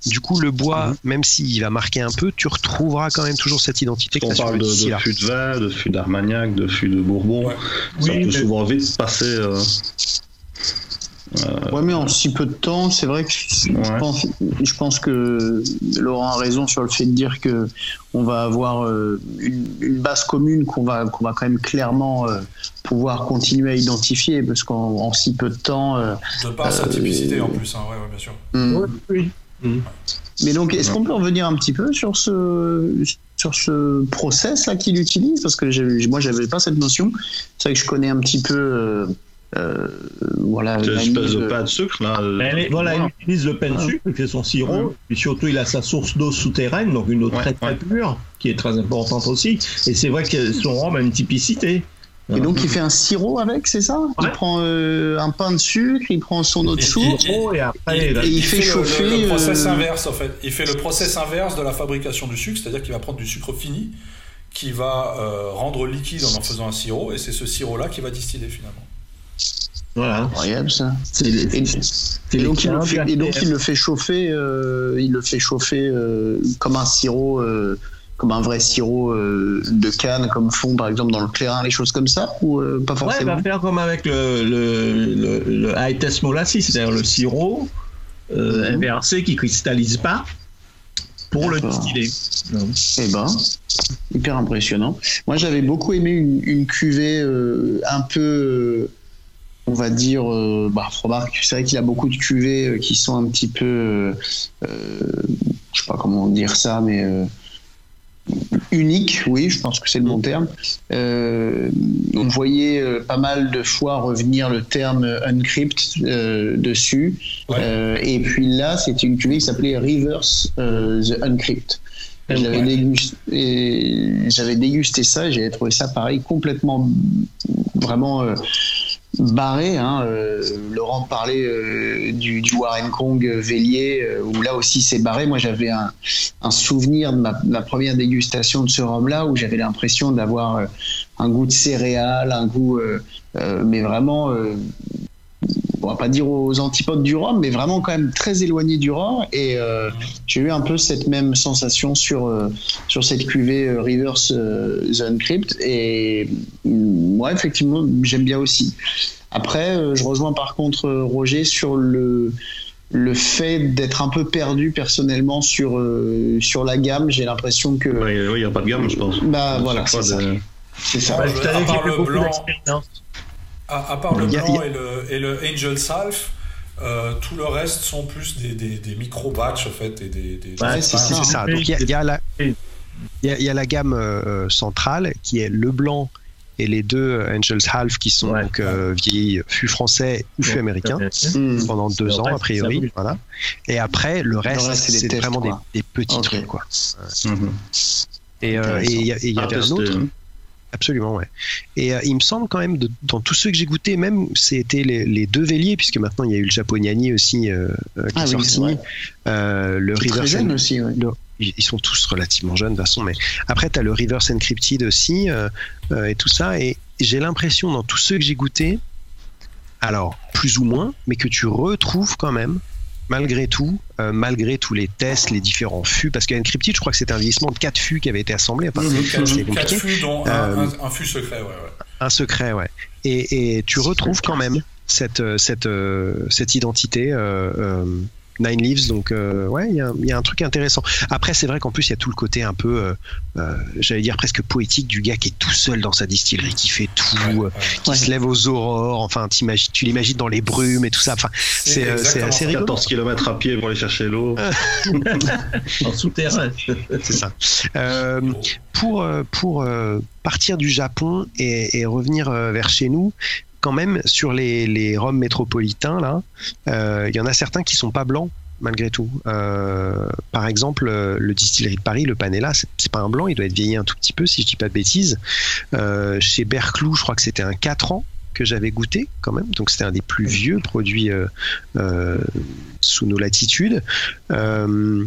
Du coup, le bois, mm. même s'il va marquer un peu, tu retrouveras quand même toujours cette identité. On parle de, de, fût de vin, de fût d'Armagnac, de fût de Bourbon. Ça peut souvent vite passer. Euh, euh, ouais, mais en si peu de temps, c'est vrai que je, pense, je, pense, que Laurent a raison sur le fait de dire que on va avoir euh, une, base commune qu'on va qu'on va quand même clairement euh, pouvoir continuer à identifier parce qu'en si peu de temps. de par sa typicité en plus, hein, ouais, ouais, bien sûr. Hmm. oui. Mais donc, est-ce qu'on peut revenir un petit peu sur ce sur ce process là qu'il utilise? Parce que moi j'avais pas cette notion. C'est vrai que je connais un petit peu euh, voilà, c'est une espèce de pain de sucre là. Euh, voilà, il utilise le pain de sucre, il fait son sirop, et surtout il a sa source d'eau souterraine, donc une eau très très pure, qui est très importante aussi. Et c'est vrai que son rhum a une typicité. Et donc il fait un sirop avec, c'est ça? Il prend euh, un pain de sucre, il prend son eau de source et, après, il, fait, chauffer. Le, le process inverse en fait. Il fait le process inverse de la fabrication du sucre, c'est-à-dire qu'il va prendre du sucre fini, qui va rendre liquide en en faisant un sirop, et c'est ce sirop là qui va distiller finalement. Voilà. Incroyable ça. Et, donc, il le fait, et donc il le fait chauffer, euh, il le fait chauffer euh, comme un sirop, euh, comme un vrai sirop de canne, comme fond par exemple dans le clairin, les choses comme ça, ou pas forcément. Ouais, il va faire comme avec le, le, le, high test molasses, c'est-à-dire le sirop mhm. inversé qui cristallise pas pour le distiller. Eh ben, hyper impressionnant. Moi, j'avais beaucoup aimé une, une cuvée un peu on va dire, euh, bah, c'est vrai qu'il a beaucoup de cuvées euh, qui sont un petit peu, euh, je sais pas comment dire ça, mais uniques, oui, je pense que c'est le bon terme. on voyait pas mal de fois revenir le terme uncrypt dessus. et puis là, c'était une cuvée qui s'appelait Reverse the Uncrypt. J'avais dégusté, dégusté, ça, j'ai trouvé ça pareil, complètement, vraiment barré. Hein, euh, Laurent parlait euh, du, du, Warren Kong Vélier, euh, où là aussi c'est barré. Moi j'avais un, un, souvenir de ma, première dégustation de ce rhum-là, où j'avais l'impression d'avoir un goût de céréales, un goût, mais vraiment on va pas dire aux antipodes du rhum, mais vraiment quand même très éloigné du rhum. Et euh, j'ai eu un peu cette même sensation sur, euh, sur cette cuvée euh, Reverse The Uncrypt. Et moi, effectivement, j'aime bien aussi. Après, je rejoins par contre Roger sur le le fait d'être un peu perdu personnellement sur sur la gamme, j'ai l'impression que. Oui, il n'y a pas de gamme, je pense. Bah voilà, c'est ça. C'est ça. Bah, à part le blanc, à, part le blanc et, le, et, le, Angel Salve, euh, tout le reste sont plus des, des, des micro-batchs en fait. Et des, des c'est ça. Donc il y, y, a la, il y, a la gamme euh, centrale qui est le blanc et les deux Angels Half qui sont donc euh, vieillis fût français ou fût américain mmh. pendant deux ans a priori. Voilà. Et après le reste, c'est vraiment des, des, petits trucs quoi. Mmh. Et il y, y, avait un autre. Absolument, ouais. Et euh, il me semble quand même, de, dans tous ceux que j'ai goûté, même c'était les, les, deux Véliers, puisque maintenant il y a eu le Japoniani aussi euh, euh qui ah, est sorti. Euh, le River jeune aussi, ouais. ils sont tous relativement jeunes de toute façon, mais après tu as le Reverse Encrypted aussi et tout ça. Et j'ai l'impression dans tous ceux que j'ai goûté, alors plus ou moins, mais que tu retrouves quand même malgré tout, euh, malgré tous les tests, les différents fûts, parce qu'Encrypted, je crois que c'est un vieillissement de quatre fûts qui avait été assemblés. Enfin, mmh, quatre, fûts, dont un, euh, fût secret, ouais, ouais. Un secret, ouais. Et, et tu retrouves quand même cette, euh, cette, cette identité Nine Leaves, donc euh, ouais, il y, a- il y a un truc intéressant. Après, c'est vrai qu'en plus, il y a tout le côté un peu, euh, euh, j'allais dire presque poétique du gars qui est tout seul dans sa distillerie, qui fait tout, euh, qui Ouais. se lève aux aurores, enfin, tu l'imagines dans les brumes et tout ça. Enfin, c'est euh, assez rigolo. 14 km à pied pour aller chercher l'eau. En souterrain. C'est ça. Euh, pour pour euh, partir du Japon et, et revenir euh, vers chez nous, quand même sur les, rhums métropolitains là, euh, il y en a certains qui sont pas blancs malgré tout. Euh, par exemple, euh, le distillerie de Paris, le Panella, c'est pas un blanc, il doit être vieilli un tout petit peu si je dis pas de bêtises. Euh, chez Berclou, je crois que c'était un 4 ans que j'avais goûté quand même, donc c'était un des plus vieux produits euh, euh, sous nos latitudes. Euh,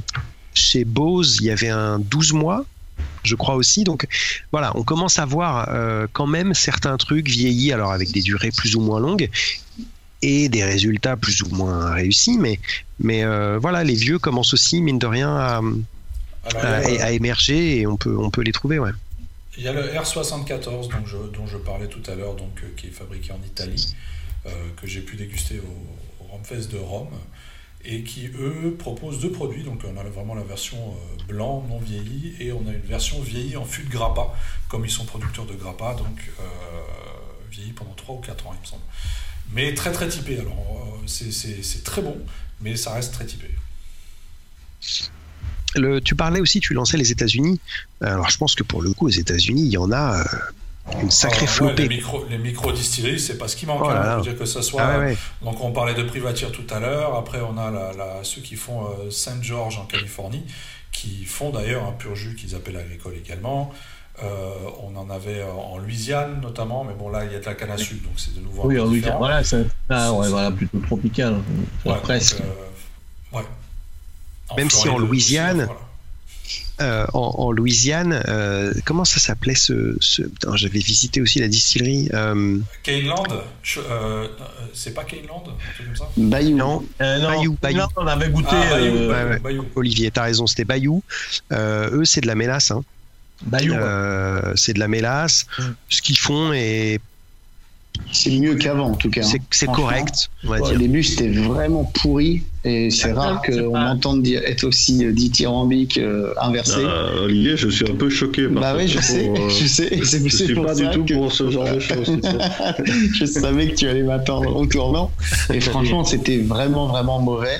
chez Bose, il y avait un 12 mois, je crois aussi. Donc voilà, on commence à voir euh, quand même certains trucs vieillis, alors avec des durées plus ou moins longues et des résultats plus ou moins réussis, mais, mais euh, voilà, les vieux commencent aussi, mine de rien, à, Alors, à- émerger et on peut, on peut les trouver, ouais. Il y a le R74 dont je, dont je parlais tout à l'heure, donc, euh, qui est fabriqué en Italie, que j'ai pu déguster au, au Romfest de Rome, et qui, eux, proposent deux produits. Donc, on a vraiment la version euh, blanc, non vieilli, et on a une version vieillie en fût de grappa, comme ils sont producteurs de grappa, donc euh, vieilli pendant 3 ou 4 ans, il me semble. Mais très très typé. Alors, euh, c'est- très bon, mais ça reste très typé. Tu parlais aussi, tu lançais les États-Unis. Alors je pense que pour le coup, aux États-Unis, il y en a euh, une sacrée ouais, flopée. les micro, les micro-distilleries, c'est pas ce qui manque. Oh là hein. là. Je veux dire que ce soit Ah ouais, ouais. Donc on parlait de privatière tout à l'heure, après on a la, la- ceux qui font euh, Saint George en Californie, qui font d'ailleurs un pur jus qu'ils appellent agricole également. Euh, on en avait en Louisiane notamment, mais bon là il y a de la canne à sucre, donc c'est de nouveau un Oui, peu en Louisiane. Voilà, c'est ah, voilà, plutôt tropical. Ouais, Presque. donc, euh, ouais. En Même si en aussi, Louisiane, voilà. Euh, en, en Louisiane, euh, comment ça s'appelait ce, J'avais visité aussi la distillerie. euh, Caneland, euh, c'est pas Caneland, comme ça Bayou. non, Euh, non, Bayou, Bayou. on avait goûté Ah, Bayou, ouais, ouais. Bayou. Olivier, t'as raison, c'était Bayou. Euh, eux, c'est de la mélasse. Hein. Bayou. Euh, c'est de la mélasse. Mm. Ce qu'ils font est C'est mieux qu'avant, en tout cas. hein. c'est Franchement. correct, on va Au dire. début, c'était vraiment pourri. Et c'est rare qu'on pas- m'entende dire, être aussi euh, dithyrambique, euh, inversé. Euh, Olivier, je suis un peu choqué par bah oui, je sais. euh, je sais. C'est Je c'est suis pour pas du tout que- pour ce genre de choses. sais. je savais que tu allais m'attendre au tournant. Et franchement, c'était vraiment, vraiment mauvais.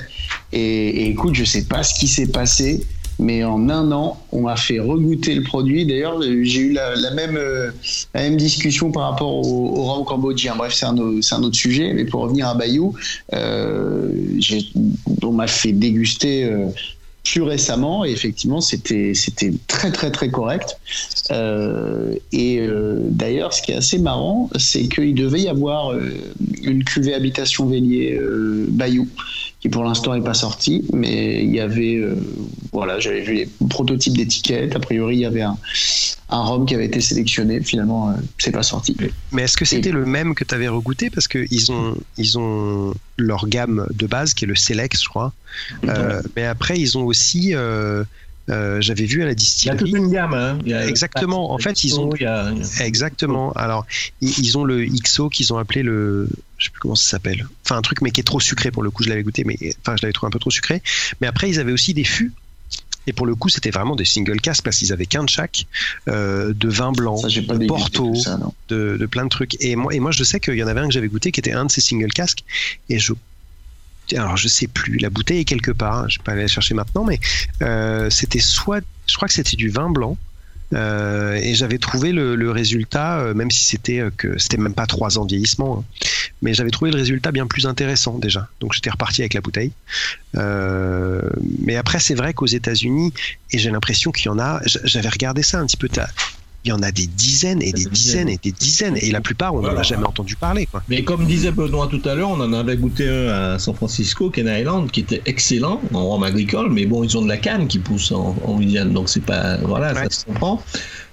Et, et écoute, je sais pas ce qui s'est passé, mais en un an, on m'a fait regoûter le produit. D'ailleurs, j'ai eu la, même, euh, même discussion par rapport au, au rhum cambodgien. Bref, c'est un, autre sujet. Mais pour revenir à Bayou, euh, on m'a fait déguster. Plus récemment et effectivement c'était c'était très très très correct euh, et euh, d'ailleurs, ce qui est assez marrant, c'est qu'il devait y avoir euh, une cuvée habitation Vélier Bayou, qui pour l'instant n'est pas sortie, mais il y avait, voilà, j'avais vu les prototypes d'étiquettes. A priori, il y avait un, un rhum qui avait été sélectionné. Finalement, c'est pas sorti. Mais est-ce que c'était le même que tu avais regoûté Parce qu'ils ont, ils ont leur gamme de base qui est le Select, je crois. Euh, mais après, ils ont aussi. euh, euh, J'avais vu à la Il y a toute distillerie. une gamme. Hein. Il y a- Exactement. En fait, ils ont. Il y a- Exactement. Alors, ils, ils ont le XO qu'ils ont appelé le. Je sais plus comment ça s'appelle. Enfin, un truc, mais qui est trop sucré pour le coup. Je l'avais goûté, mais enfin, je l'avais trouvé un peu trop sucré. Mais après, ils avaient aussi des fûts. Et pour le coup, c'était vraiment des single casques parce qu'ils avaient qu'un de chaque, euh, de vin blanc, Ça, j'ai pas de Porto, ça, de, de plein de trucs. Et moi, et moi, je sais qu'il y en avait un que j'avais goûté qui était un de ces single casques. Et je. Alors, je sais plus. La bouteille est quelque part. hein, Je vais pas aller la chercher maintenant, mais euh, c'était soit. Je crois que c'était du vin blanc. Euh, et j'avais trouvé le, résultat, euh, même si c'était euh, que c'était même pas trois ans de vieillissement, hein, mais j'avais trouvé le résultat bien plus intéressant déjà. Donc j'étais reparti avec la bouteille. Mais après, c'est vrai qu'aux États-Unis, et j'ai l'impression qu'il y en a. J'avais regardé ça un petit peu. Il y en a des dizaines et des dizaines et des dizaines, et la plupart, on n'en a jamais entendu parler. Quoi. Mais comme disait Benoît tout à l'heure, on en avait goûté un à San Francisco, Ken Island, qui était excellent en rhum agricole, mais bon, ils ont de la canne qui pousse en, en Louisiane, donc c'est pas. Voilà, Ouais. ça se comprend.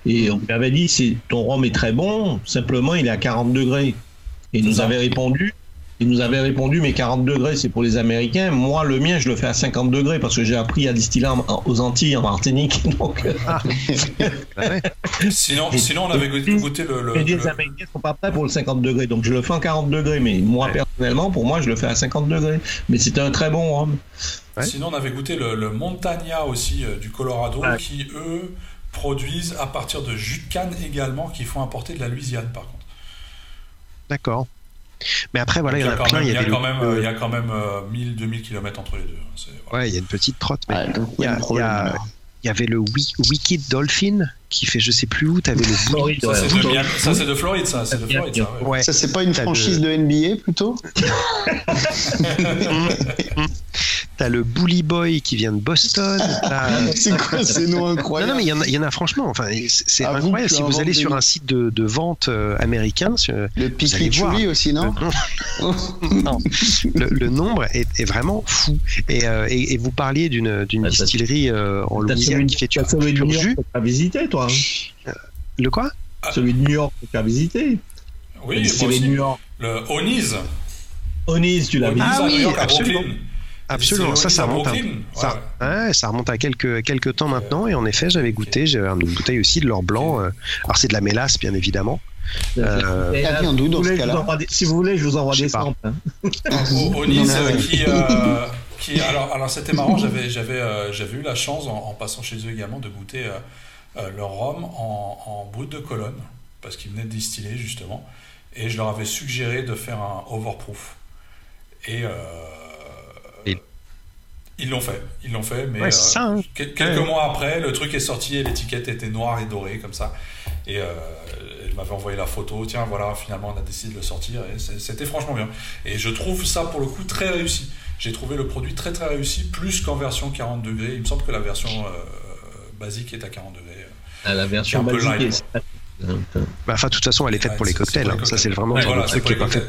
Et on lui avait dit, ton rhum est très bon, simplement il est à 40 degrés. Et il nous avait répondu, il nous avait répondu mais 40 degrés c'est pour les Américains. Moi le mien je le fais à 50 degrés parce que j'ai appris à distiller aux Antilles en Martinique. Donc... Ah. sinon, sinon on avait goûté, le. le les Américains sont pas prêts pour le 50 degrés donc je le fais en 40 degrés mais moi personnellement pour moi je le fais à 50 degrés. Mais c'était un très bon rhum. Sinon on avait goûté le, le Montagna aussi euh, du Colorado qui eux produisent à partir de jus de canne également qui font importer de la Louisiane par contre. D'accord. Mais après, voilà, il y, a, quand même, il y a, quand même, il y a quand même 1000, 2000 km entre les deux. Hein, ouais, il y a une petite trotte. Mais il, y a, il, y avait le Wicked Dolphin qui fait je sais plus où, tu avais le Floride. Ça, c'est de, Floride, ça. C'est de Floride, ça. Ouais. Ça, c'est pas une franchise de... NBA plutôt? T'as le Bully Boy qui vient de Boston. c'est quoi ces noms incroyables Non, non, mais il y, en a, franchement. Enfin, c'est incroyable. si vous allez sur un site de, de vente euh, américain, le Pichuli aussi, non Non. Le, nombre est, est, vraiment fou. Et, euh, et, vous parliez d'une distillerie euh, en Louisiane qui fait tu as jus. Tu visité, toi hein Le quoi Celui de New York que tu as visité. Oui, aussi. New York. Le Oniz. Oniz, tu l'as visité. Ah oui, absolument. Absolument, ça, ça remonte, à, ça, ouais, ça remonte à quelques, quelques temps maintenant. Et en effet, j'avais goûté, j'avais une bouteille aussi de l'or blanc. Euh, alors, c'est de la mélasse, bien évidemment. Euh, vient d'où dans ce cas-là Si vous voulez, je vous envoie des samples. Hein. Onis, euh, qui, euh, qui, alors, alors c'était marrant, j'avais, j'avais, euh, j'avais eu la chance, en, passant chez eux également, de goûter leur rhum en, en brut de colonne, parce qu'ils venaient de distiller justement, et je leur avais suggéré de faire un overproof. Et ils l'ont fait, ils l'ont fait, mais euh, hein. quelques mois après, le truc est sorti et l'étiquette était noire et dorée comme ça. Et euh, elle m'avait envoyé la photo, tiens voilà, finalement on a décidé de le sortir et c'était franchement bien. Et je trouve ça pour le coup très réussi. J'ai trouvé le produit très très réussi, plus qu'en version 40 degrés. Il me semble que la version euh, basique est à 40 degrés. Ah, la version basique bah, enfin, de toute façon, elle est faite pour les cocktails. Hein. Ça, c'est vraiment le truc qui est pas fait.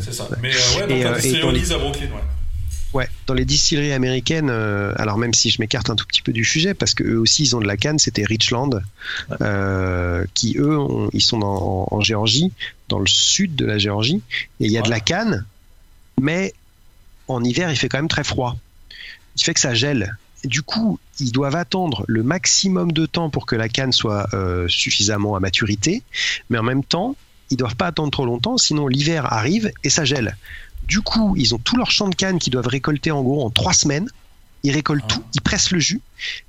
C'est ça. Mais ouais, donc et, et à Brooklyn, ouais. Ouais, dans les distilleries américaines, euh, alors même si je m'écarte un tout petit peu du sujet, parce que eux aussi ils ont de la canne, c'était Richland, euh, qui eux, ils sont en, Géorgie, dans le sud de la Géorgie, et il y a de la canne, mais en hiver il fait quand même très froid. Il fait que ça gèle. du coup, ils doivent attendre le maximum de temps pour que la canne soit euh, suffisamment à maturité, mais en même temps, ils doivent pas attendre trop longtemps, sinon l'hiver arrive et ça gèle. Du coup, ils ont tout leur champ de canne qu'ils doivent récolter en gros en trois semaines. Ils récoltent tout, ils pressent le jus.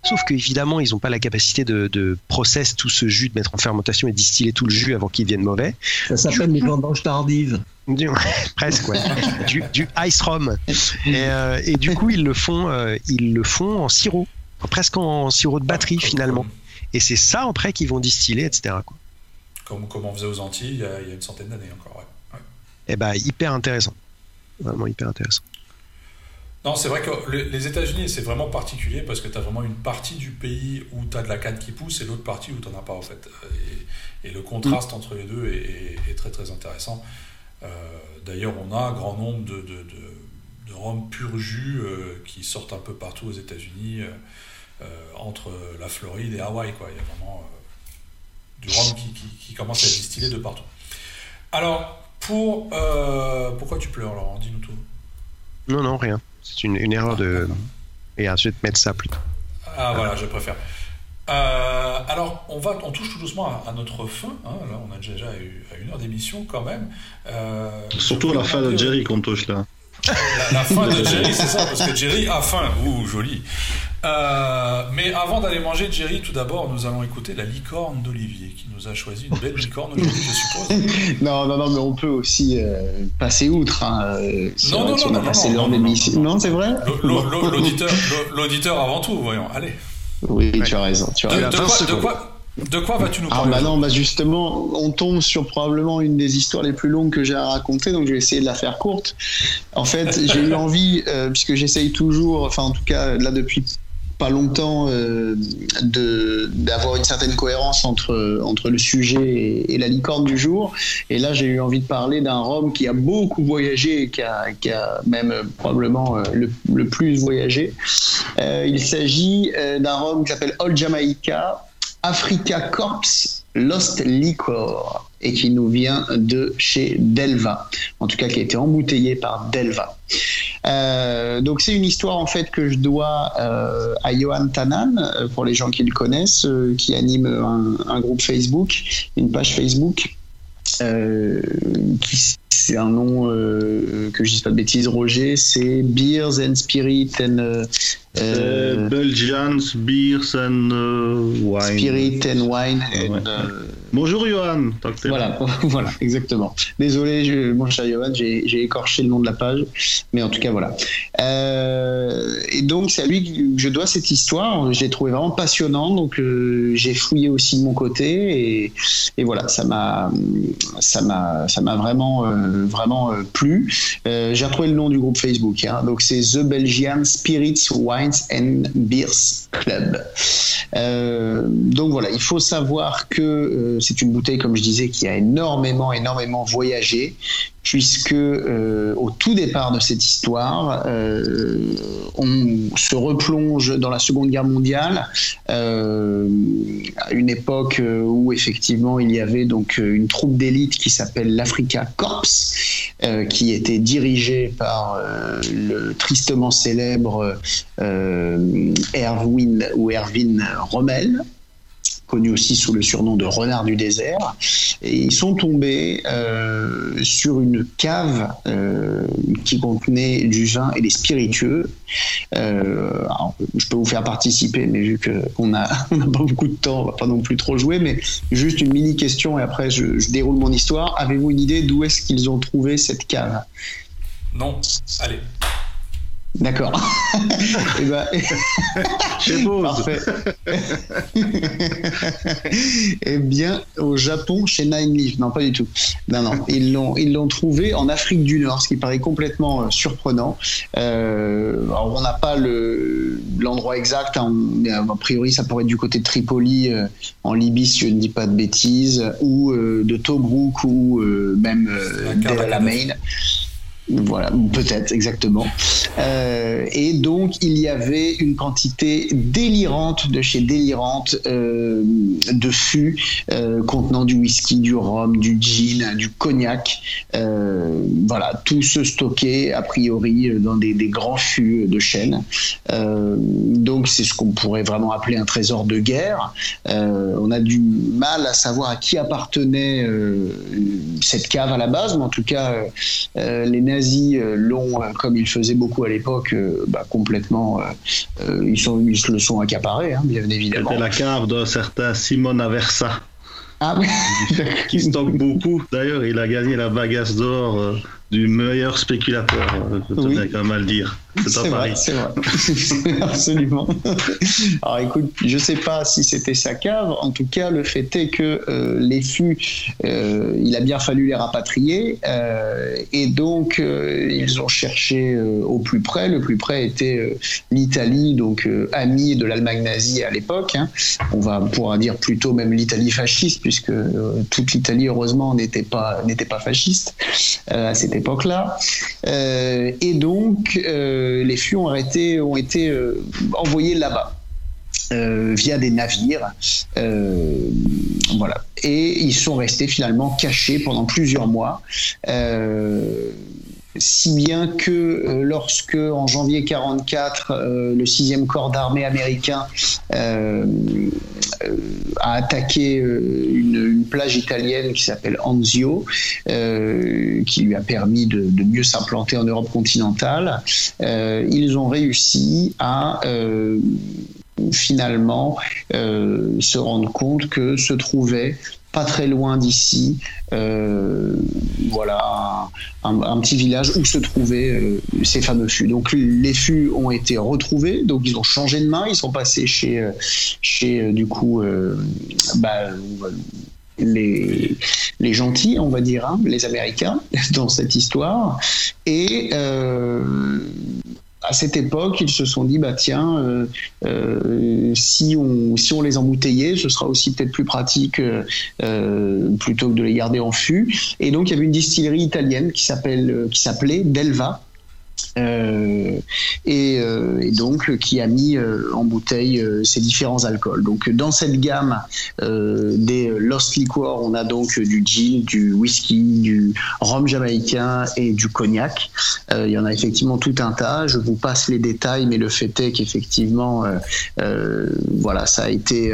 Sauf qu'évidemment, ils n'ont pas la capacité de, de process tout ce jus, de mettre en fermentation et distiller tout le jus avant qu'il devienne mauvais. Ça s'appelle les vendanges tardives. Presque, ouais. du, ice rum. Euh, et, du coup, ils le font, euh, ils le font en sirop, presque en sirop de batterie finalement. Et c'est ça après qu'ils vont distiller, etc. Comme, comme on faisait aux Antilles il y a, une centaine d'années encore. Ouais. Et eh ben, hyper intéressant vraiment hyper intéressant. Non, c'est vrai que les États-Unis, c'est vraiment particulier parce que tu as vraiment une partie du pays où tu as de la canne qui pousse et l'autre partie où tu n'en as pas en fait. Et, le contraste entre les deux est, très très intéressant. Euh, d'ailleurs, on a un grand nombre de, de, de, rhum pur jus euh, qui sortent un peu partout aux États-Unis, euh, entre la Floride et Hawaï. Quoi. Il y a vraiment du rhum qui, qui, qui commence à être distillé de partout. Alors, pour. Euh, pourquoi tu pleures, Laurent? Dis-nous tout. Non, non, rien. C'est une, une erreur de. Et je vais te mettre ça plus tard. Ah, voilà, je préfère. Euh, alors, on, va, on touche tout doucement à, notre fin. Hein. Là, on a déjà eu à une heure d'émission quand même. Euh, Surtout la fin de Jerry qu'on touche là. La, fin de Jerry, c'est ça, parce que Jerry a faim. Ouh, joli. Euh, mais avant d'aller manger Jerry, tout d'abord, nous allons écouter la licorne d'Olivier, qui nous a choisi une belle licorne aujourd'hui, je suppose. non, non, non, mais on peut aussi euh, passer outre. Hein, euh, non, non, non, non, non, non, c'est vrai L'auditeur avant tout, voyons, allez. Oui, tu as raison. Tu as de, raison. de quoi de quoi vas-tu nous parler Ah bah non, bah justement, on tombe sur probablement une des histoires les plus longues que j'ai à raconter, donc je vais essayer de la faire courte. En fait, j'ai eu envie, euh, puisque j'essaye toujours, enfin en tout cas là depuis pas longtemps, euh, d'avoir une certaine cohérence entre, entre le sujet et, la licorne du jour. Et là, j'ai eu envie de parler d'un rhum qui a beaucoup voyagé et qui a, qui a même probablement euh, le, le plus voyagé. il s'agit d'un rhum qui s'appelle Old Jamaica Africa Corps Lost Liquor et qui nous vient de chez Delva, en tout cas qui a été embouteillé par Delva. Euh, donc c'est une histoire en fait que je dois euh, à Johan Tanan, euh, pour les gens qui le connaissent, qui anime un, groupe Facebook, une page Facebook. Qui c'est un nom euh, que je dis pas de bêtises, Roger, c'est Beers and Spirit and euh, euh Belgians Beers and Wine. Spirit and Wine. And, ouais. Bonjour Johan. Voilà, voilà, exactement. Désolé, je, mon cher Johan, j'ai écorché le nom de la page, mais en tout cas voilà. Euh, et donc c'est à lui que je dois cette histoire. Je l'ai trouvé vraiment passionnant, donc euh, j'ai fouillé aussi de mon côté et, et voilà, ça m'a, ça m'a, ça m'a vraiment, euh, vraiment plu. j'ai retrouvé le nom du groupe Facebook, hein, donc c'est The Belgian Spirits, Wines and Beers Club. donc voilà, il faut savoir que c'est une bouteille, comme je disais, qui a énormément, énormément voyagé, puisque euh, au tout départ de cette histoire, euh, on se replonge dans la Seconde Guerre mondiale, euh, à une époque où effectivement il y avait donc une troupe d'élite qui s'appelle l'Africa Corps, qui était dirigée par le tristement célèbre Erwin ou Erwin Rommel connu aussi sous le surnom de renard du désert. Et ils sont tombés sur une cave euh, qui contenait du vin et des spiritueux. Euh, je peux vous faire participer, mais vu qu'on n'a a pas beaucoup de temps, on va pas non plus trop jouer, mais juste une mini question et après je déroule mon histoire. Avez-vous une idée d'où est-ce qu'ils ont trouvé cette cave? Non. Allez. D'accord. eh ben... Chez. Parfait. eh bien, au Japon, chez Nine Leaf. Non, pas du tout. Non, non. Ils l'ont, ils l'ont trouvé en Afrique du Nord, ce qui paraît complètement euh, surprenant. Euh, alors, on n'a pas le, l'endroit exact. Hein, mais a priori, ça pourrait être du côté de Tripoli, euh, en Libye, si je ne dis pas de bêtises, ou euh, de Tobruk, ou euh, même la Main. Voilà, peut-être exactement. Euh, et donc il y avait une quantité délirante de chez délirante euh, de fûts euh, contenant du whisky, du rhum, du gin, du cognac. Voilà, tout se stockait a priori dans des, grands fûts de chêne. Donc c'est ce qu'on pourrait vraiment appeler un trésor de guerre. On a du mal à savoir à qui appartenait cette cave à la base, mais en tout cas les nazis l'ont, comme ils faisaient beaucoup à l'époque, bah, complètement, euh, ils, sont, ils se le sont accaparés, hein, bien évidemment. C'était la cave d'un certain Simon Aversa. Ah oui. qui stocke beaucoup. D'ailleurs, il a gagné la bagasse d'or euh, du meilleur spéculateur, je tenais oui. quand même à le dire. C'est vrai, c'est vrai. Absolument. Alors écoute, je sais pas si c'était sa cave. En tout cas, le fait est que euh, les fûts, euh, il a bien fallu les rapatrier. Euh, et donc, ils ont cherché au plus près. Le plus près était l'Italie, donc amie de l'Allemagne nazie à l'époque. Hein. On va pouvoir dire plutôt même l'Italie fasciste, puisque toute l'Italie, heureusement, n'était pas, n'était pas fasciste à cette époque-là. et donc, les fûts ont été, ont été euh, envoyés là-bas. Euh, via des navires, euh, voilà. Et ils sont restés finalement cachés pendant plusieurs mois. Si bien que euh, lorsque en janvier 44 euh, le 6e corps d'armée américain euh, a attaqué une, plage italienne qui s'appelle Anzio qui lui a permis de, de mieux s'implanter en Europe continentale ils ont réussi à finalement se rendre compte que se trouvait pas très loin d'ici, euh, voilà, un, petit village où se trouvaient euh, ces fameux fûts. Donc les fûts ont été retrouvés, donc ils ont changé de main, ils sont passés chez, euh, chez du coup, bah, les, les gentils, on va dire, hein, les Américains dans cette histoire. Et à cette époque, ils se sont dit bah tiens, euh, euh, si on si on les embouteillait, ce sera aussi peut-être plus pratique euh, plutôt que de les garder en fût. Et donc il y avait une distillerie italienne qui s'appelle qui s'appelait Delva. Euh, et, euh, et, donc qui a mis euh, en bouteille ces différents alcools. Donc dans cette gamme des Lost Liquor, on a donc du gin, du whisky, du rhum jamaïcain et du cognac. il y en a effectivement tout un tas. Je vous passe les détails, mais le fait est qu'effectivement, voilà, ça a été,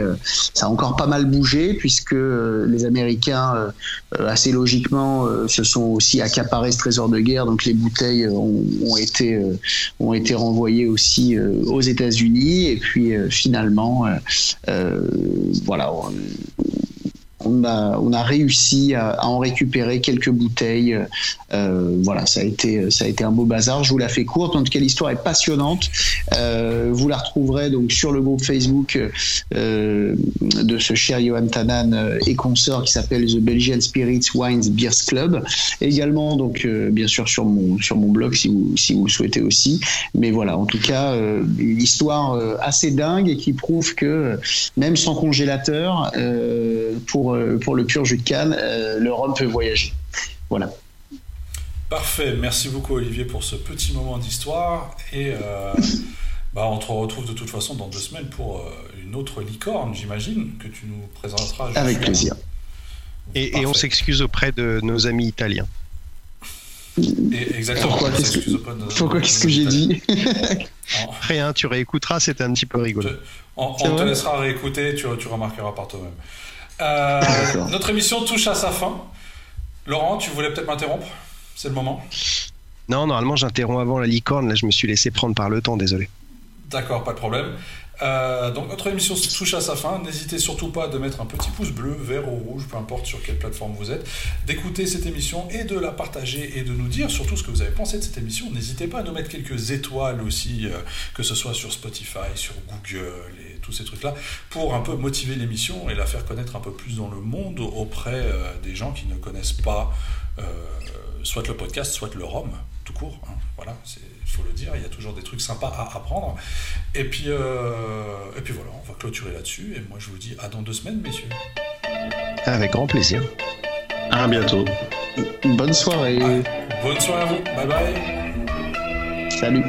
ça a encore pas mal bougé puisque les Américains, assez logiquement, se sont aussi accaparés ce trésor de guerre. Donc les bouteilles ont, ont été, euh, ont été renvoyés aussi euh, aux États-Unis. Et puis euh, finalement, voilà, on a, réussi à, en récupérer quelques bouteilles. Euh, voilà, ça a, été, ça a été un beau bazar. Je vous la fais courte. En tout cas, l'histoire est passionnante. Euh, vous la retrouverez donc sur le groupe Facebook euh, de ce cher Johan Tanan et consorts qui s'appelle The Belgian Spirits Wines Beers Club. également, donc, bien sûr, sur mon, sur mon blog si vous, si vous le souhaitez aussi. Mais voilà, en tout cas, une histoire assez dingue et qui prouve que même sans congélateur, pour euh, pour le pur jus de canne, euh, le rhum peut voyager. Voilà. Parfait, merci beaucoup Olivier pour ce petit moment d'histoire et euh, bah, on te retrouve de toute façon dans deux semaines pour une autre licorne, j'imagine, que tu nous présenteras. Avec plaisir. Et, et, on s'excuse auprès de nos amis italiens. Et exactement. Pourquoi qu'est-ce que, j'ai dit Rien, tu réécouteras, c'était un petit peu rigolo. on, te laissera réécouter, tu, tu remarqueras par toi-même. Euh, notre émission touche à sa fin. Laurent, tu voulais peut-être m'interrompre? C'est le moment Non, normalement j'interromps avant la licorne. Là, je me suis laissé prendre par le temps, désolé. D'accord, pas de problème. Euh, donc notre émission touche à sa fin. N'hésitez surtout pas de mettre un petit pouce bleu, vert ou rouge, peu importe sur quelle plateforme vous êtes, d'écouter cette émission et de la partager et de nous dire surtout ce que vous avez pensé de cette émission. N'hésitez pas à nous mettre quelques étoiles aussi, euh, que ce soit sur Spotify, sur Google et tous ces trucs-là, pour un peu motiver l'émission et la faire connaître un peu plus dans le monde auprès euh, des gens qui ne connaissent pas soit le podcast, soit le ROM, tout court. Hein. Voilà, c'est faut le dire, il y a toujours des trucs sympas à apprendre. Et puis, euh, et puis voilà, on va clôturer là-dessus. Et moi, je vous dis à dans deux semaines, messieurs. Avec grand plaisir. À bientôt. Bonne soirée. bonne soirée à vous. Bye bye. Salut.